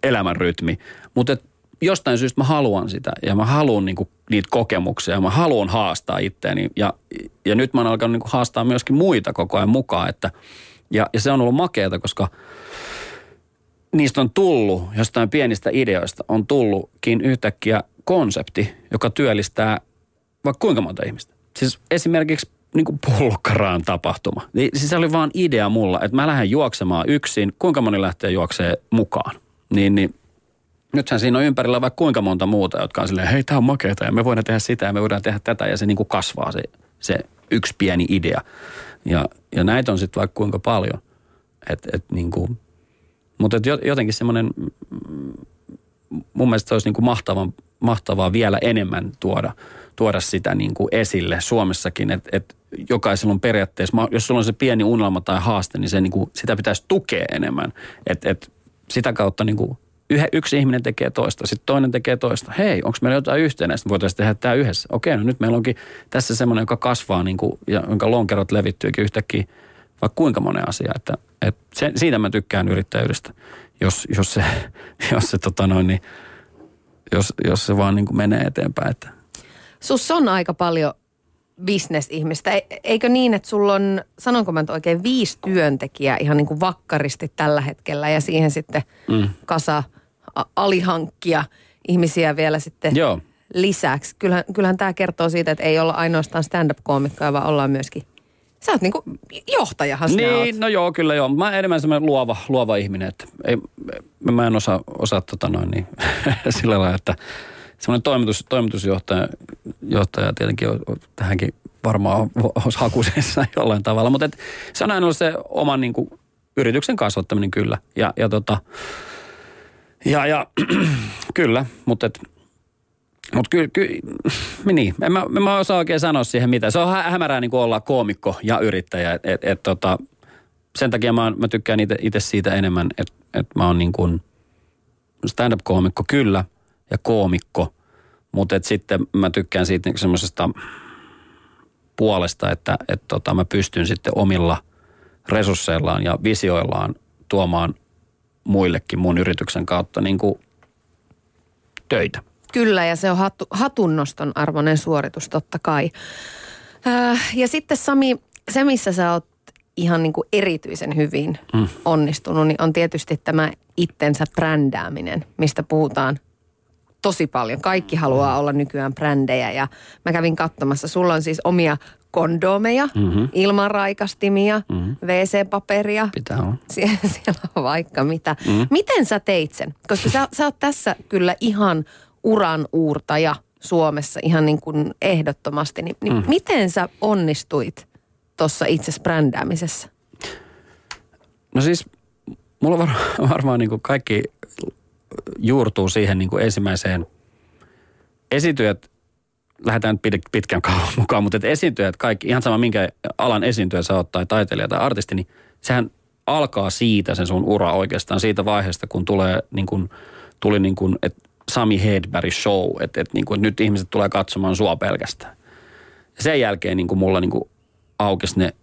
elämänrytmi. Mutta jostain syystä mä haluan sitä ja mä haluan niin kuin niitä kokemuksia ja mä haluan haastaa itteeni. Ja, ja nyt mä oon alkanut niin kuin haastaa myöskin muita koko ajan mukaan. Että, ja, ja se on ollut makeata, koska – niistä on tullut, jostain pienistä ideoista, on tullutkin yhtäkkiä konsepti, joka työllistää vaikka kuinka monta ihmistä. Siis esimerkiksi niin kuin pullukkaraan tapahtuma. Niin, siis se oli vaan idea mulla, että mä lähden juoksemaan yksin, kuinka moni lähtee juoksee mukaan. Niin, niin nythän siinä on ympärillä vaikka kuinka monta muuta, jotka on silleen, hei, tämä on makeeta ja me voidaan tehdä sitä ja me voidaan tehdä tätä ja se niin kuin kasvaa se, se yksi pieni idea. Ja, ja näitä on sitten vaikka kuinka paljon. Että et niin kuin, mutta jotenkin semmoinen, mun mielestä se olisi niin kuin mahtavaa, mahtavaa vielä enemmän tuoda, tuoda sitä niin kuin esille Suomessakin, että et jokaisella on periaatteessa, jos sulla on se pieni unelma tai haaste, niin, se niin kuin, sitä pitäisi tukea enemmän. Että et sitä kautta niin kuin yhe, yksi ihminen tekee toista, sitten toinen tekee toista. Hei, onko meillä jotain yhtenäistä, voitaisiin tehdä tämä yhdessä. Okei, no nyt meillä onkin tässä semmoinen, joka kasvaa niin kuin, ja jonka lonkerot levittyykin yhtäkkiä vaikka kuinka monen asia. Että, että se, siitä mä tykkään yrittäjyydestä, jos, jos se, jos se, tota noin, niin, jos, jos se vaan niin kuin menee eteenpäin. Että. Sus on aika paljon bisnesihmistä. E, eikö niin, että sulla on, sanonko mä oikein, viisi työntekijää ihan niin kuin vakkaristi tällä hetkellä ja siihen sitten mm. kasa alihankkia ihmisiä vielä sitten Joo. lisäksi. Kyllähän, kyllähän tämä kertoo siitä, että ei olla ainoastaan stand-up-koomikkoja, vaan ollaan myöskin Sä oot niinku johtajahan Niin, oot. no joo, kyllä joo. Mä enemmän semmoinen luova, luova ihminen, että ei, mä en osaa, osaa tota noin niin, sillä lailla, että semmoinen toimitus, toimitusjohtaja johtaja tietenkin on, tähänkin varmaan olisi hakusessa jollain tavalla, mutta et, se on aina ollut se oman niin kuin, yrityksen kasvattaminen kyllä. Ja, ja, tota, ja, ja kyllä, mutta et, mutta kyllä, ky, niin, en mä, mä osaa oikein sanoa siihen mitä. Se on hä- hämärää niin olla koomikko ja yrittäjä. Et, et, et, tota, sen takia mä, mä tykkään itse siitä enemmän, että et mä oon niin kuin stand-up-koomikko kyllä ja koomikko. Mutta sitten mä tykkään siitä niin semmoisesta puolesta, että et, tota, mä pystyn sitten omilla resursseillaan ja visioillaan tuomaan muillekin mun yrityksen kautta niin kuin töitä. Kyllä, ja se on hatu, hatunnoston arvoinen suoritus totta kai. Äh, ja sitten Sami, se missä sä oot ihan niin kuin erityisen hyvin mm. onnistunut, niin on tietysti tämä itsensä brändääminen, mistä puhutaan tosi paljon. Kaikki haluaa olla nykyään brändejä ja mä kävin katsomassa. Sulla on siis omia kondomeja, mm-hmm. ilmanraikastimia, mm-hmm. WC-paperia. Pitää olla. Sie- siellä on vaikka mitä. Mm-hmm. Miten sä teit sen? Koska sä, sä oot tässä kyllä ihan uran uurtaja Suomessa ihan niin kuin ehdottomasti. Niin, niin mm. miten sä onnistuit tuossa itse brändäämisessä? No siis mulla var, varmaan niin kuin kaikki juurtuu siihen niin kuin ensimmäiseen esiintyjät, lähdetään pitkän kauan mukaan, mutta että esiintyjät kaikki, ihan sama minkä alan esiintyjä sä oot tai taiteilija tai artisti, niin sehän alkaa siitä sen sun ura oikeastaan siitä vaiheesta, kun tulee niin kuin, tuli niin kuin, että Sami Hedberg show, että, että, niin kuin, että nyt ihmiset tulee katsomaan sua pelkästään. Ja sen jälkeen niin kuin mulla niin kuin aukesi ne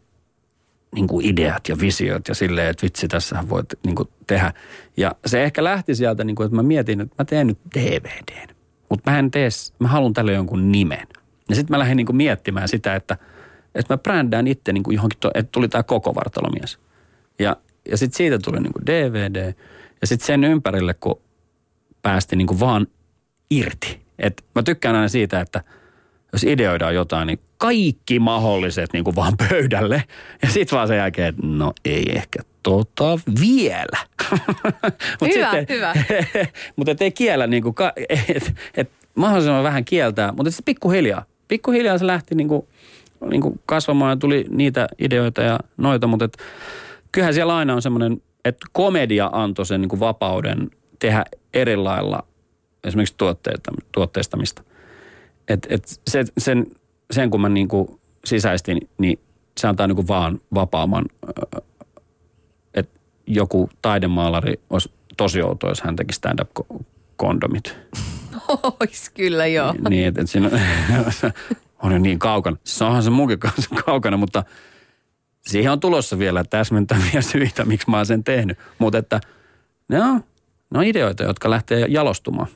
niin kuin ideat ja visiot ja silleen, että vitsi, tässä voit niin kuin tehdä. Ja se ehkä lähti sieltä, niin kuin, että mä mietin, että mä teen nyt DVDn. Mutta mä en tee, mä haluan tälle jonkun nimen. Ja sitten mä lähdin niin kuin miettimään sitä, että, että mä brändään itse niin kuin johonkin, to, että tuli tämä koko vartalomies. Ja, ja sitten siitä tuli niin kuin DVD. Ja sitten sen ympärille, kun päästi niin kuin vaan irti. Et mä tykkään aina siitä, että jos ideoidaan jotain, niin kaikki mahdolliset niin kuin vaan pöydälle. Ja sitten vaan sen jälkeen, että no ei ehkä tota vielä. Mut hyvä, sitten, hyvä. mutta ei kiellä, niin kuin, et, et mahdollisimman vähän kieltää, mutta sitten pikkuhiljaa. Pikkuhiljaa se lähti niin kuin, niin kuin kasvamaan ja tuli niitä ideoita ja noita, mutta et, kyllähän siellä aina on semmoinen, että komedia antoi sen niin kuin vapauden tehdä eri lailla esimerkiksi tuotteistamista. Et, et se, sen, sen kun mä niin kuin sisäistin, niin se antaa niin kuin vaan vapaamman, että joku taidemaalari olisi tosi outo, jos hän teki stand-up-kondomit. Ois kyllä, joo. Niin, niin että et siinä on jo niin kaukana. Se onhan se munkin kanssa kaukana, mutta siihen on tulossa vielä täsmentäviä syitä, miksi mä oon sen tehnyt. Mutta että no, ne on ideoita, jotka lähtee jalostumaan.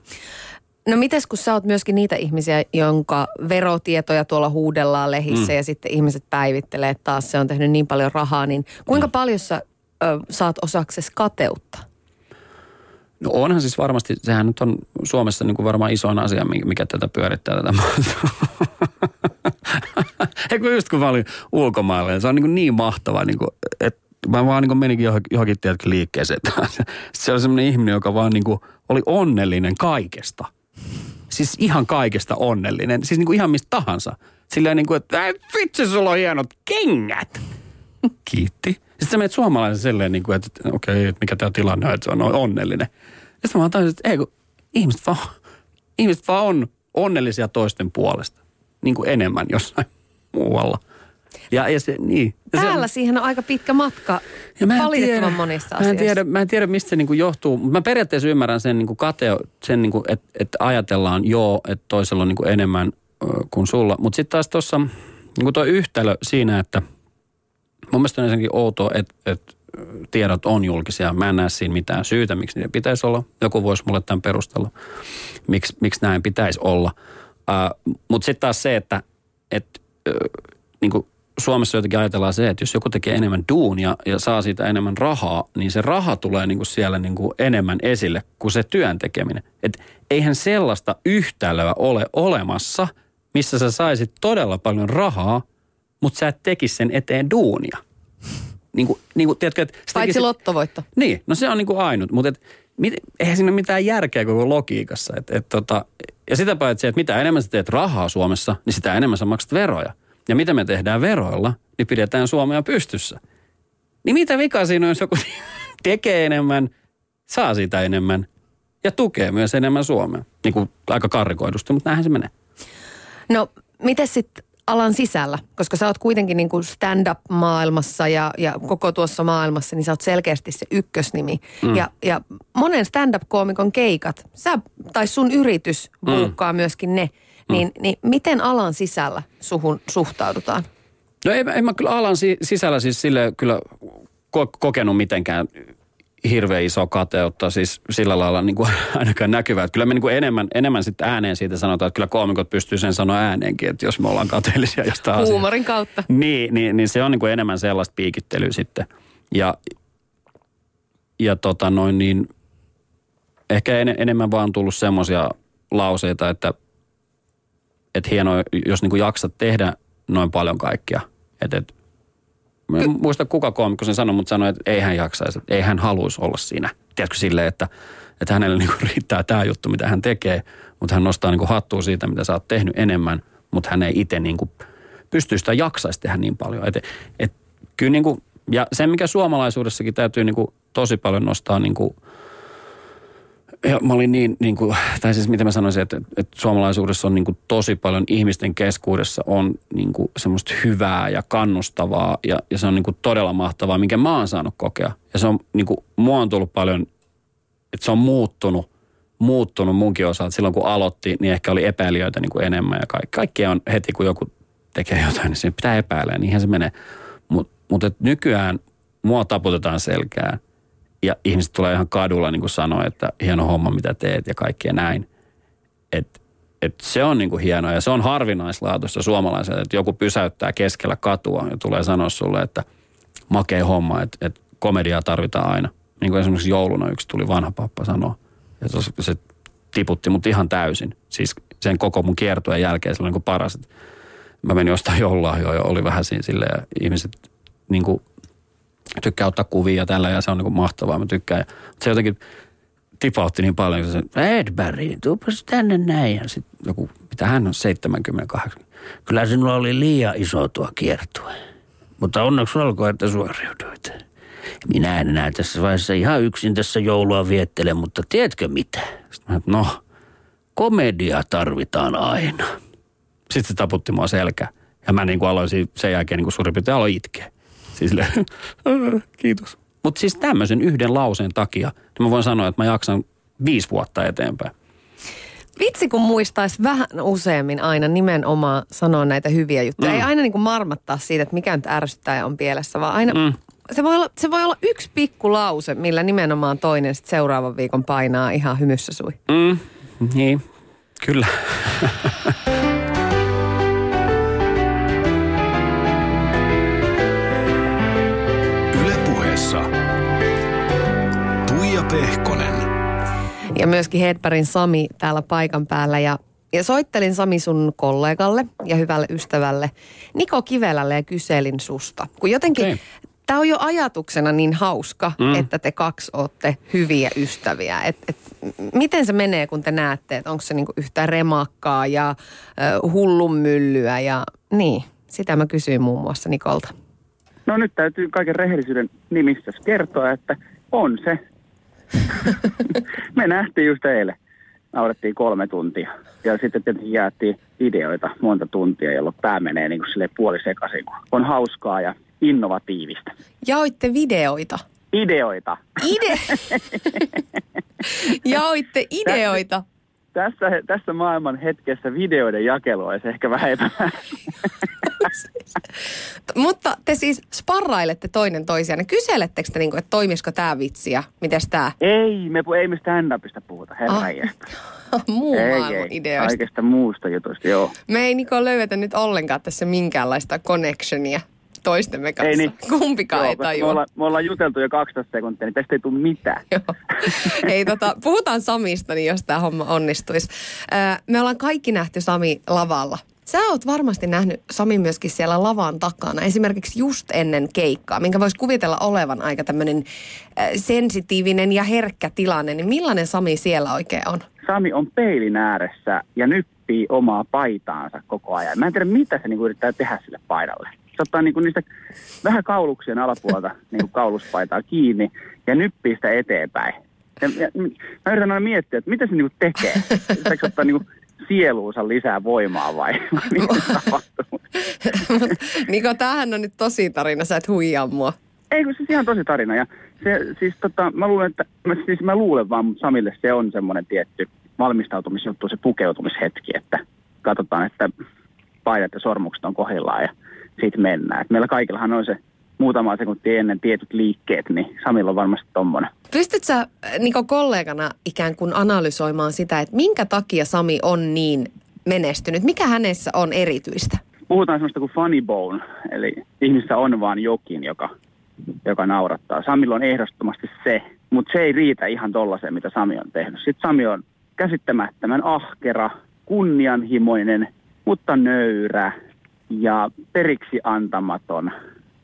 No mites kun sä oot myöskin niitä ihmisiä, jonka verotietoja tuolla huudellaan lehissä mm. ja sitten ihmiset päivittelee, että taas se on tehnyt niin paljon rahaa, niin kuinka mm. paljon sä ö, saat osaksesi kateutta? No onhan siis varmasti, sehän nyt on Suomessa niin kuin varmaan isoin asia, mikä tätä pyörittää tätä maata. Eikö just kun mä olin ulkomailla, se on niin, niin mahtavaa, niin kuin, että mä vaan niin meninkin johonkin, tiedätkö, liikkeeseen. se oli semmoinen ihminen, joka vaan niin oli onnellinen kaikesta. Siis ihan kaikesta onnellinen. Siis niin ihan mistä tahansa. Silleen niin kuin, että vitsi, sulla on hienot kengät. Kiitti. Sitten sä menet suomalaisen silleen, niin kuin, että okei, okay, että mikä tämä tilanne on, että se on onnellinen. Ja sitten mä tajusin, että ei kun ihmiset vaan, ihmiset vaan on onnellisia toisten puolesta. Niin kuin enemmän jossain muualla. Ja, ja se, niin. Ja Täällä se, siihen on aika pitkä matka ja mä valitettavan tiedä, monissa mä en tiedä, mä en tiedä, mistä se niinku johtuu, mutta mä periaatteessa ymmärrän sen niinku kateo, sen niinku, että et ajatellaan joo, että toisella on niinku enemmän ö, kuin sulla. Mutta sitten taas tuossa niinku tuo yhtälö siinä, että mun mielestä on ensinnäkin outoa, että et tiedot on julkisia. Mä en näe siinä mitään syytä, miksi niitä pitäisi olla. Joku voisi mulle tämän perustella, miksi, miksi näin pitäisi olla. Uh, Mutta sitten taas se, että et, uh, niinku Suomessa jotenkin ajatellaan se, että jos joku tekee enemmän duunia ja saa siitä enemmän rahaa, niin se raha tulee niinku siellä niinku enemmän esille kuin se työn tekeminen. Et eihän sellaista yhtälöä ole olemassa, missä sä saisit todella paljon rahaa, mutta sä et tekisi sen eteen duunia niin kuin, niin kuin, tiedätkö, että... Paitsi tekisi, lottovoitto. Niin, no se on niin kuin ainut, mutta et, mit, eihän siinä ole mitään järkeä koko logiikassa. Et, et, tota, ja sitä paitsi, että mitä enemmän sä teet rahaa Suomessa, niin sitä enemmän sä maksat veroja. Ja mitä me tehdään veroilla, niin pidetään Suomea pystyssä. Niin mitä vika siinä on, jos joku tekee enemmän, saa siitä enemmän ja tukee myös enemmän Suomea. Niin kuin aika karrikoidusti, mutta näinhän se menee. No, miten sitten alan sisällä, koska sä oot kuitenkin niin kuin stand-up-maailmassa ja, ja koko tuossa maailmassa, niin sä oot selkeästi se ykkösnimi. Mm. Ja, ja monen stand-up-koomikon keikat, sä, tai sun yritys buukkaa mm. myöskin ne. Niin, mm. niin miten alan sisällä suhun suhtaudutaan? No en, en mä kyllä alan sisällä siis sille kyllä kokenut mitenkään hirveän iso kateutta siis sillä lailla niin kuin ainakaan näkyvää. Että kyllä me niin kuin enemmän, enemmän sitten ääneen siitä sanotaan, että kyllä koomikot pystyy sen sanoa ääneenkin, että jos me ollaan kateellisia jostain. Huumorin kautta. Niin, niin, niin se on niin kuin enemmän sellaista piikittelyä sitten. Ja, ja tota noin niin, ehkä en, enemmän vaan tullut semmoisia lauseita, että, että hienoa, jos niin kuin jaksat tehdä noin paljon kaikkia. Että, että Mä en muista kuka koomikko sen sanoi, mutta sanoi, että ei hän jaksaisi, ei hän haluaisi olla siinä. Tiedätkö silleen, että, että hänelle niinku riittää tämä juttu, mitä hän tekee, mutta hän nostaa niinku hattua siitä, mitä sä oot tehnyt enemmän, mutta hän ei itse niinku pysty sitä jaksaisi tehdä niin paljon. Et, et, kyllä niinku, ja se, mikä suomalaisuudessakin täytyy niinku tosi paljon nostaa niinku, ja mä olin niin, niin kuin, tai siis mitä mä sanoisin, että, että suomalaisuudessa on niin kuin tosi paljon ihmisten keskuudessa on niin kuin semmoista hyvää ja kannustavaa ja, ja se on niin kuin todella mahtavaa, minkä mä oon saanut kokea. Ja se on niin kuin, mua on tullut paljon, että se on muuttunut, muuttunut munkin osalta. Silloin kun aloitti, niin ehkä oli epäilijöitä niin kuin enemmän ja kaikki. Kaikkea on heti, kun joku tekee jotain, niin se pitää epäillä, niinhän se menee. Mutta mut nykyään mua taputetaan selkään – ja ihmiset tulee ihan kadulla niin kuin sanoa, että hieno homma mitä teet ja kaikkea näin. Et, et se on niin kuin hienoa ja se on harvinaislaatuista suomalaiselle, että joku pysäyttää keskellä katua ja tulee sanoa sulle, että makea homma, että, että komediaa tarvitaan aina. Niin kuin esimerkiksi jouluna yksi tuli vanha pappa sanoa. Ja se, se tiputti mut ihan täysin. Siis sen koko mun kiertueen jälkeen se oli niin kuin paras. Mä menin jostain joululahjoa ja oli vähän siinä silleen ja ihmiset niin kuin tykkää ottaa kuvia tällä ja se on niin kuin mahtavaa, mä tykkään. Mutta se jotenkin tipautti niin paljon, että se, Edberg, tuupas tänne näin. Ja sitten joku, mitä hän on, 78. Kyllä sinulla oli liian iso tuo kiertue. Mutta onneksi olkoon, että suoriuduit. Minä en enää tässä vaiheessa ihan yksin tässä joulua viettele, mutta tiedätkö mitä? Sitten mä, no, komedia tarvitaan aina. Sitten se taputti mua selkä. Ja mä niin kuin aloin sen jälkeen niin kuin suurin piirtein aloin itkeä. Siis kiitos. Mutta siis tämmöisen yhden lauseen takia, niin mä voin sanoa, että mä jaksan viisi vuotta eteenpäin. Vitsi, kun muistaisi vähän useammin aina nimenomaan sanoa näitä hyviä juttuja. Mm. Ei aina niin kuin marmattaa siitä, että mikä nyt ärsyttää ja on pielessä, vaan aina... Mm. Se voi, olla, se voi olla yksi pikku lause, millä nimenomaan toinen sit seuraavan viikon painaa ihan hymyssä sui. Mm. Niin, kyllä. Ja myöskin Hedbergin Sami täällä paikan päällä ja ja soittelin Sami sun kollegalle ja hyvälle ystävälle Niko Kivelälle ja kyselin susta. Kun jotenkin okay. tämä on jo ajatuksena niin hauska, mm. että te kaksi olette hyviä ystäviä. Et, et, miten se menee, kun te näette, että onko se niinku yhtä remakkaa ja äh, hullunmyllyä ja niin. Sitä mä kysyin muun muassa Nikolta. No nyt täytyy kaiken rehellisyyden nimissä kertoa, että on se Me nähtiin just eilen. naurettiin kolme tuntia. Ja sitten tietenkin jaettiin ideoita monta tuntia, jolloin pää menee niin kuin sille puoli sekaisin, kun on hauskaa ja innovatiivista. Jaoitte videoita? Ideoita. Ide... Jaoitte ideoita? Tässä, tässä maailman hetkessä videoiden jakelu olisi ehkä vähän Mutta te siis sparrailette toinen toisiaan. Kyselettekö te, niinku, että toimisiko tämä vitsi ja mites tämä? Ei, me ei me stand-upista puhuta, herra ah. Muu ei, ei, ideoista. Kaikesta muusta jutusta, joo. Me ei Niko löydetä nyt ollenkaan tässä minkäänlaista connectionia toistemme kanssa. Ei niin. Kumpikaan Joo, ei tajua. Me ollaan, me ollaan juteltu jo 12 sekuntia, niin tästä ei tule mitään. Joo. Ei, tota, puhutaan Samista, niin jos tämä homma onnistuisi. me ollaan kaikki nähty Sami lavalla. Sä oot varmasti nähnyt Sami myöskin siellä lavan takana, esimerkiksi just ennen keikkaa, minkä voisi kuvitella olevan aika tämmöinen sensitiivinen ja herkkä tilanne. Niin millainen Sami siellä oikein on? Sami on peilin ääressä ja nyppii omaa paitaansa koko ajan. Mä en tiedä, mitä se niinku yrittää tehdä sille paidalle se ottaa niinku niistä vähän kauluksien alapuolta niinku kauluspaitaa kiinni ja nyppii sitä eteenpäin. Ja, ja, mä yritän aina miettiä, että mitä se niinku tekee. Pitääkö ottaa niinku sieluunsa lisää voimaa vai, mitä tapahtuu? Niko, tämähän on nyt tosi tarina, sä et huijaa mua. Ei, kun siis ihan tosi tarina. Ja se, siis tota, mä luulen, että, mä, siis mä luulen vaan, mutta Samille se on semmoinen tietty valmistautumisjuttu, se pukeutumishetki, että katsotaan, että paidat ja sormukset on kohdillaan ja siitä mennään. Et meillä kaikillahan on se muutama sekunti ennen tietyt liikkeet, niin Samilla on varmasti tommonen. Pystytkö sä Niko kollegana ikään kuin analysoimaan sitä, että minkä takia Sami on niin menestynyt? Mikä hänessä on erityistä? Puhutaan semmoista kuin funny bone, eli ihmissä on vaan jokin, joka, joka naurattaa. Samilla on ehdottomasti se, mutta se ei riitä ihan tollaiseen, mitä Sami on tehnyt. Sitten Sami on käsittämättömän ahkera, kunnianhimoinen, mutta nöyrä, ja periksi antamaton.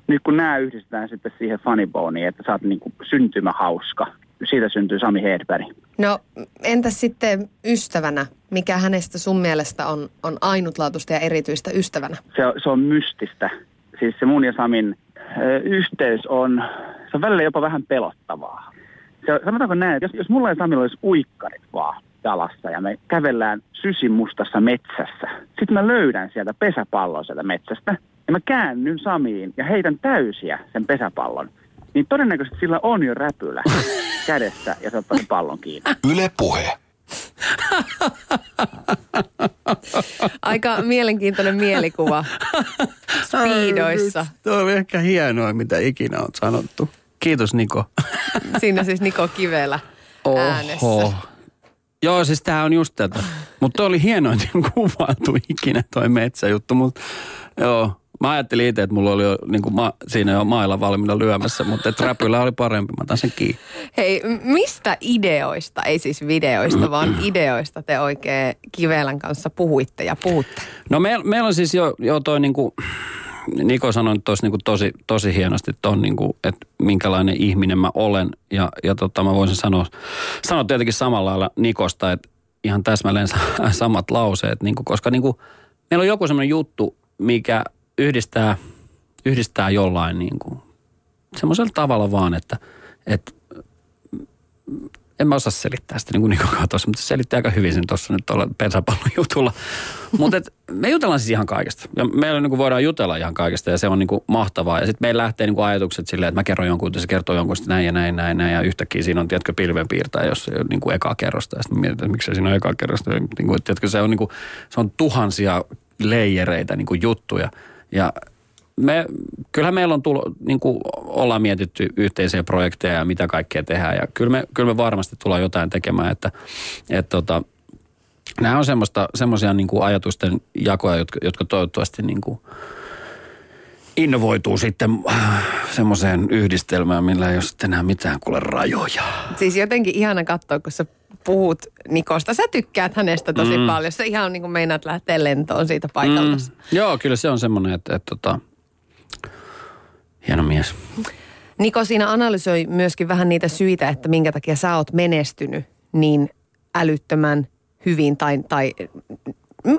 Nyt kun nämä yhdistetään sitten siihen Funnyboneen, että sä oot niin kuin syntymähauska, siitä syntyy Sami Hedberg. No entäs sitten ystävänä? Mikä hänestä sun mielestä on, on ainutlaatuista ja erityistä ystävänä? Se, se on mystistä. Siis se mun ja Samin ö, yhteys on, se on välillä jopa vähän pelottavaa. Se, sanotaanko näin, että jos, jos mulla ja Samilla olisi uikkarit vaan, jalassa ja me kävellään sysimustassa metsässä. Sitten mä löydän sieltä pesäpallon sieltä metsästä ja mä käännyn Samiin ja heitän täysiä sen pesäpallon. Niin todennäköisesti sillä on jo räpylä kädessä ja se ottaa sen pallon kiinni. Yle puhe. Aika mielenkiintoinen mielikuva speedoissa. Tuo on ehkä hienoa, mitä ikinä on sanottu. Kiitos Niko. Siinä siis Niko Kivelä äänessä. Oho. Joo, siis tämä on just tätä. Mutta oli hienoin kuvailtu ikinä toi metsäjuttu, mutta joo. Mä ajattelin itse, että mulla oli jo niin kuin ma, siinä jo mailla valmiina lyömässä, mutta että räpylä oli parempi, mä sen kiinni. Hei, mistä ideoista, ei siis videoista, vaan ideoista te oikein Kivelän kanssa puhuitte ja puhutte? No meillä meil on siis jo, jo toi niin kuin, Niko sanoi tuossa niin tosi, tosi hienosti ton, niin kuin, että minkälainen ihminen mä olen. Ja, ja tota, mä voisin sanoa, sanoa tietenkin samalla lailla Nikosta, että ihan täsmälleen samat lauseet, niin kuin, koska niin kuin, meillä on joku semmoinen juttu, mikä yhdistää, yhdistää jollain niin kuin, semmoisella tavalla vaan, että, että en mä osaa selittää sitä niin kuin Niko katosi, mutta se selitti aika hyvin sen tuossa nyt tuolla pesäpallon jutulla. mutta me jutellaan siis ihan kaikesta. Ja meillä niin kuin voidaan jutella ihan kaikesta ja se on niin kuin mahtavaa. Ja sitten meillä lähtee niin kuin ajatukset silleen, että mä kerron jonkun, se kertoo jonkun sitten näin ja näin, näin, näin. Ja yhtäkkiä siinä on, tiedätkö, pilvenpiirtäjä, jos se on niin kuin ekaa kerrosta. Ja sitten mietin, että miksi siinä on ekaa kerrosta. Niin kuin, tiedätkö, se on, niin kuin, se on tuhansia leijereitä niin kuin juttuja. Ja me, kyllähän meillä on tullut, niin kuin ollaan mietitty yhteisiä projekteja ja mitä kaikkea tehdään. Ja kyllä me, kyllä me varmasti tullaan jotain tekemään, että, että tota, nämä on semmoista, semmoisia niin kuin ajatusten jakoja, jotka, jotka toivottavasti niin kuin innovoituu sitten äh, semmoiseen yhdistelmään, millä ei ole sitten enää mitään kuule rajoja. Siis jotenkin ihana katsoa, kun sä puhut Nikosta. Sä tykkäät hänestä tosi mm. paljon. Sä ihan niin kuin meinaat lähteä lentoon siitä paikalta. Mm. Joo, kyllä se on semmoinen, että, että, että tota, Hieno mies. Niko siinä analysoi myöskin vähän niitä syitä, että minkä takia sä oot menestynyt niin älyttömän hyvin tai, tai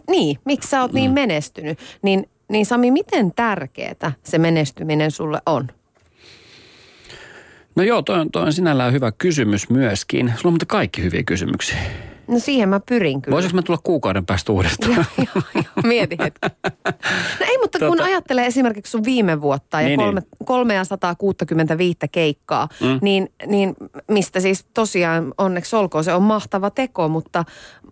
niin, miksi sä oot niin mm. niin menestynyt. Niin, niin Sami, miten tärkeää se menestyminen sulle on? No joo, toi on, toi on sinällään hyvä kysymys myöskin. Sulla on mutta kaikki hyviä kysymyksiä. No siihen mä pyrin kyllä. Voisiko mä tulla kuukauden päästä uudestaan? joo, joo, joo. Mieti hetki. No ei, mutta kun tota... ajattelee esimerkiksi sun viime vuotta ja niin, kolme, niin. 365 keikkaa, mm. niin, niin mistä siis tosiaan onneksi olkoon, se on mahtava teko, mutta,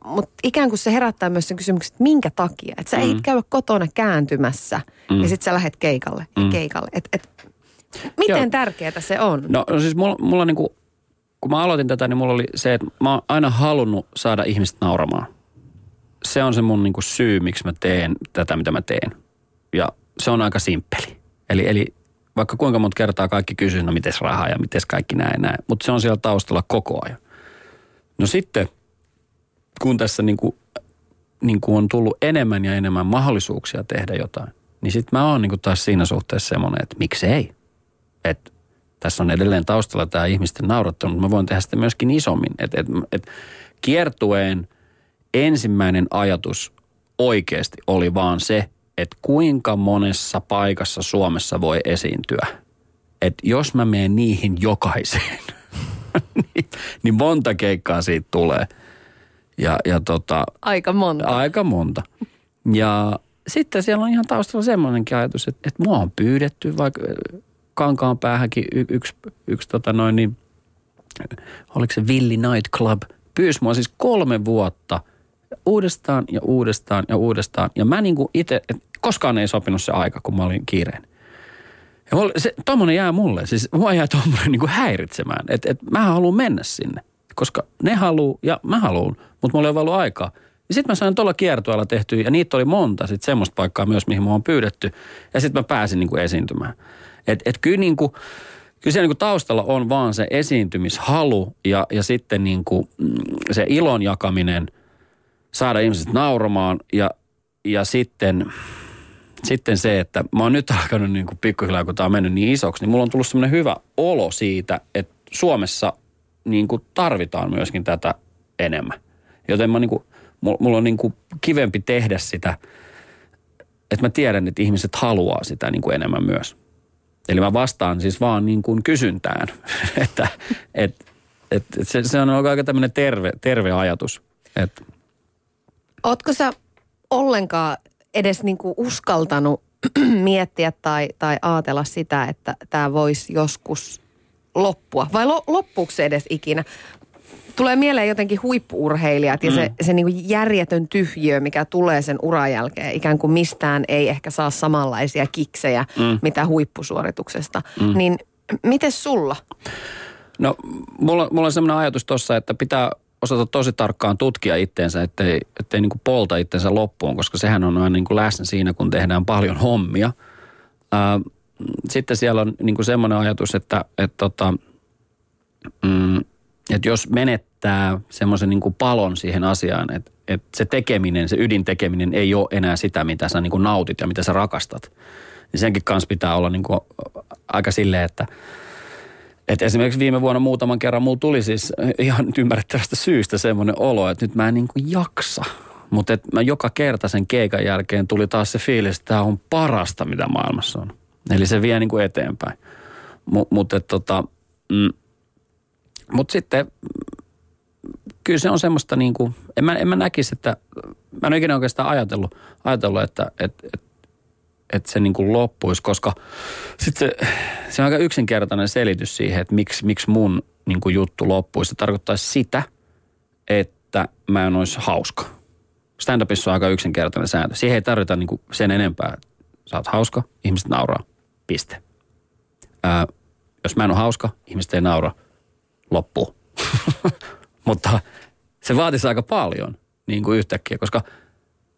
mutta ikään kuin se herättää myös sen kysymyksen, että minkä takia? Että sä mm. ei käy kotona kääntymässä mm. ja sitten sä lähdet keikalle. Mm. keikalle. Et, et, miten Joo. tärkeää se on? No, no siis mulla, mulla niinku kun mä aloitin tätä, niin mulla oli se, että mä oon aina halunnut saada ihmiset nauramaan. Se on se mun niin kuin syy, miksi mä teen tätä, mitä mä teen. Ja se on aika simppeli. Eli, eli vaikka kuinka monta kertaa kaikki kysyy, no miten rahaa ja miten kaikki näin näin. Mutta se on siellä taustalla koko ajan. No sitten, kun tässä niin kuin, niin kuin on tullut enemmän ja enemmän mahdollisuuksia tehdä jotain, niin sitten mä oon niin kuin taas siinä suhteessa semmoinen, että miksei. Että tässä on edelleen taustalla tämä ihmisten naurattanut, mutta mä voin tehdä sitä myöskin isommin. Et, et, et kiertueen ensimmäinen ajatus oikeasti oli vaan se, että kuinka monessa paikassa Suomessa voi esiintyä. Että jos mä menen niihin jokaiseen, niin, niin monta keikkaa siitä tulee. Ja, ja tota, aika monta. Aika monta. Ja sitten siellä on ihan taustalla semmoinenkin ajatus, että, että mua on pyydetty vaikka kankaan päähänkin y- yksi, yksi tota noin niin, oliko se Villi Night Club, pyysi mua siis kolme vuotta uudestaan ja uudestaan ja uudestaan. Ja mä niinku itse, koskaan ei sopinut se aika, kun mä olin kiireen. Ja se, tommonen jää mulle, siis mua jää tommonen niinku häiritsemään, että et mä haluan mennä sinne. Koska ne haluu ja mä haluun, mutta mulla ei ole ollut aikaa. Ja sitten mä sain tuolla kiertueella tehtyä, ja niitä oli monta sitten semmoista paikkaa myös, mihin mua on pyydetty. Ja sitten mä pääsin niinku esiintymään. Että et kyllä, niin kuin, kyllä siellä niin taustalla on vaan se esiintymishalu ja, ja sitten niin kuin mm, se ilon jakaminen, saada ihmiset nauramaan ja, ja sitten, sitten se, että mä oon nyt alkanut niin kuin pikkuhiljaa, kun tämä on mennyt niin isoksi, niin mulla on tullut semmoinen hyvä olo siitä, että Suomessa niin kuin tarvitaan myöskin tätä enemmän. Joten mä niin kuin, mulla on niin kuin kivempi tehdä sitä, että mä tiedän, että ihmiset haluaa sitä niin kuin enemmän myös. Eli mä vastaan siis vaan niin kuin kysyntään, että et, et, et se, se on aika tämmöinen terve, terve ajatus. Et. Ootko sä ollenkaan edes niin kuin uskaltanut miettiä tai, tai ajatella sitä, että tämä voisi joskus loppua? Vai lo, loppuuko se edes ikinä? Tulee mieleen jotenkin huippuurheilijat ja mm. se, se niin järjetön tyhjiö, mikä tulee sen uran jälkeen. Ikään kuin mistään ei ehkä saa samanlaisia kiksejä, mm. mitä huippusuorituksesta. Mm. Niin miten sulla? No, mulla, mulla on sellainen ajatus tuossa, että pitää osata tosi tarkkaan tutkia itteensä, ettei, ettei niin kuin polta itteensä loppuun, koska sehän on aina niin kuin läsnä siinä, kun tehdään paljon hommia. Ää, sitten siellä on niin kuin semmoinen ajatus, että, että tota, mm, että jos menettää semmoisen niin palon siihen asiaan, että, että se tekeminen, se ydintekeminen ei ole enää sitä, mitä sä niin kuin nautit ja mitä sä rakastat, niin senkin kanssa pitää olla niin kuin aika silleen, että, että esimerkiksi viime vuonna muutaman kerran mulla tuli siis ihan ymmärrettävästä syystä semmoinen olo, että nyt mä en niin kuin jaksa. Mutta mä joka kerta sen keikan jälkeen tuli taas se fiilis, että tämä on parasta, mitä maailmassa on. Eli se vie niin kuin eteenpäin. Mutta tota, mm, mutta sitten kyllä se on semmoista niin kuin, en mä, en mä näkisi, että, mä en ikinä oikeastaan ajatellut, ajatellut että, että, että, että se niin kuin loppuisi, koska sitten se, se on aika yksinkertainen selitys siihen, että miksi, miksi mun niin kuin juttu loppuisi. Se tarkoittaisi sitä, että mä en olisi hauska. Stand-upissa on aika yksinkertainen sääntö. Siihen ei tarvita niin kuin sen enempää. Sä oot hauska, ihmiset nauraa. Piste. Ää, jos mä en ole hauska, ihmiset ei naura – loppu. Mutta se vaatisi aika paljon niin kuin yhtäkkiä, koska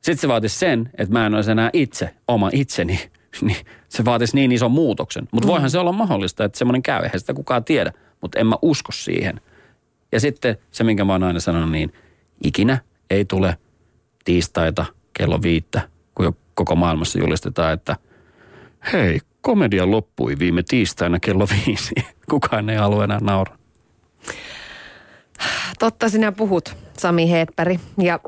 sitten se vaatisi sen, että mä en olisi enää itse, oma itseni, niin se vaatisi niin ison muutoksen. Mutta voihan mm. se olla mahdollista, että semmoinen käy, eihän sitä kukaan tiedä, mutta en mä usko siihen. Ja sitten se, minkä mä oon aina sanonut, niin ikinä ei tule tiistaita kello viittä, kun jo koko maailmassa julistetaan, että hei, komedia loppui viime tiistaina kello viisi. Kukaan ei halua enää nauraa. Totta sinä puhut, Sami Heetpäri. Ja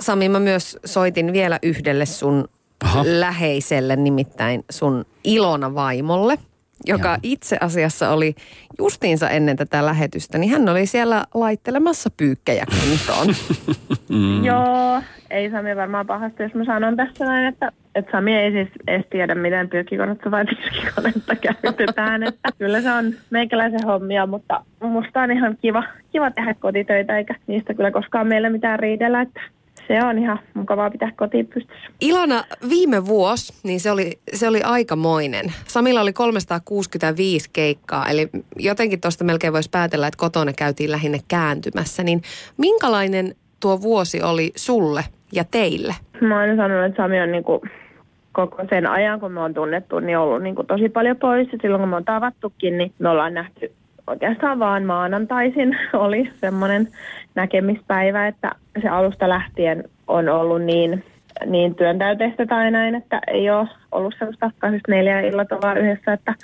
Sami, mä myös soitin vielä yhdelle sun Aha. läheiselle, nimittäin sun Ilona vaimolle, joka Joo. itse asiassa oli justiinsa ennen tätä lähetystä, niin hän oli siellä laittelemassa pyykkejä kuntoon. mm. Joo, ei Sami varmaan pahasti, jos mä sanon tässä näin, että, että Sami ei siis edes tiedä, miten pyykkikonetta vai tiskikonetta käytetään. että kyllä se on meikäläisen hommia, mutta musta on ihan kiva, kiva tehdä kotitöitä, eikä niistä kyllä koskaan meillä mitään riidellä. Että se on ihan mukavaa pitää kotiin pystyssä. Ilona, viime vuosi, niin se oli, se oli aikamoinen. Samilla oli 365 keikkaa, eli jotenkin tuosta melkein voisi päätellä, että kotona käytiin lähinnä kääntymässä. Niin minkälainen tuo vuosi oli sulle ja teille? Mä oon sanonut, että Sami on niinku koko sen ajan, kun me on tunnettu, niin ollut niin kuin tosi paljon pois. Ja silloin kun me on tavattukin, niin me ollaan nähty oikeastaan vaan maanantaisin oli semmoinen näkemispäivä, että se alusta lähtien on ollut niin, niin työntäyteistä tai näin, että ei ole ollut semmoista 24 illatolaa yhdessä, että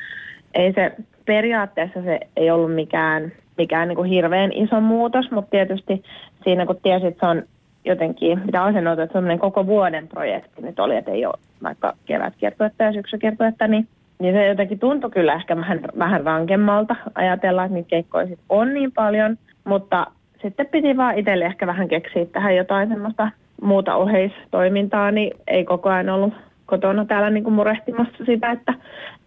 ei se periaatteessa se ei ollut mikään, mikään niin kuin hirveän iso muutos, mutta tietysti siinä kun tiesit, että se on jotenkin, mitä asennoitu, että semmoinen koko vuoden projekti nyt oli, että ei ole vaikka kevätkiertuetta ja syksykiertuetta, niin niin se jotenkin tuntui kyllä ehkä vähän, vähän rankemmalta ajatella, että niitä keikkoja sit on niin paljon, mutta sitten piti vaan itselle ehkä vähän keksiä tähän jotain semmoista muuta oheistoimintaa, niin ei koko ajan ollut kotona täällä niin kuin murehtimassa sitä, että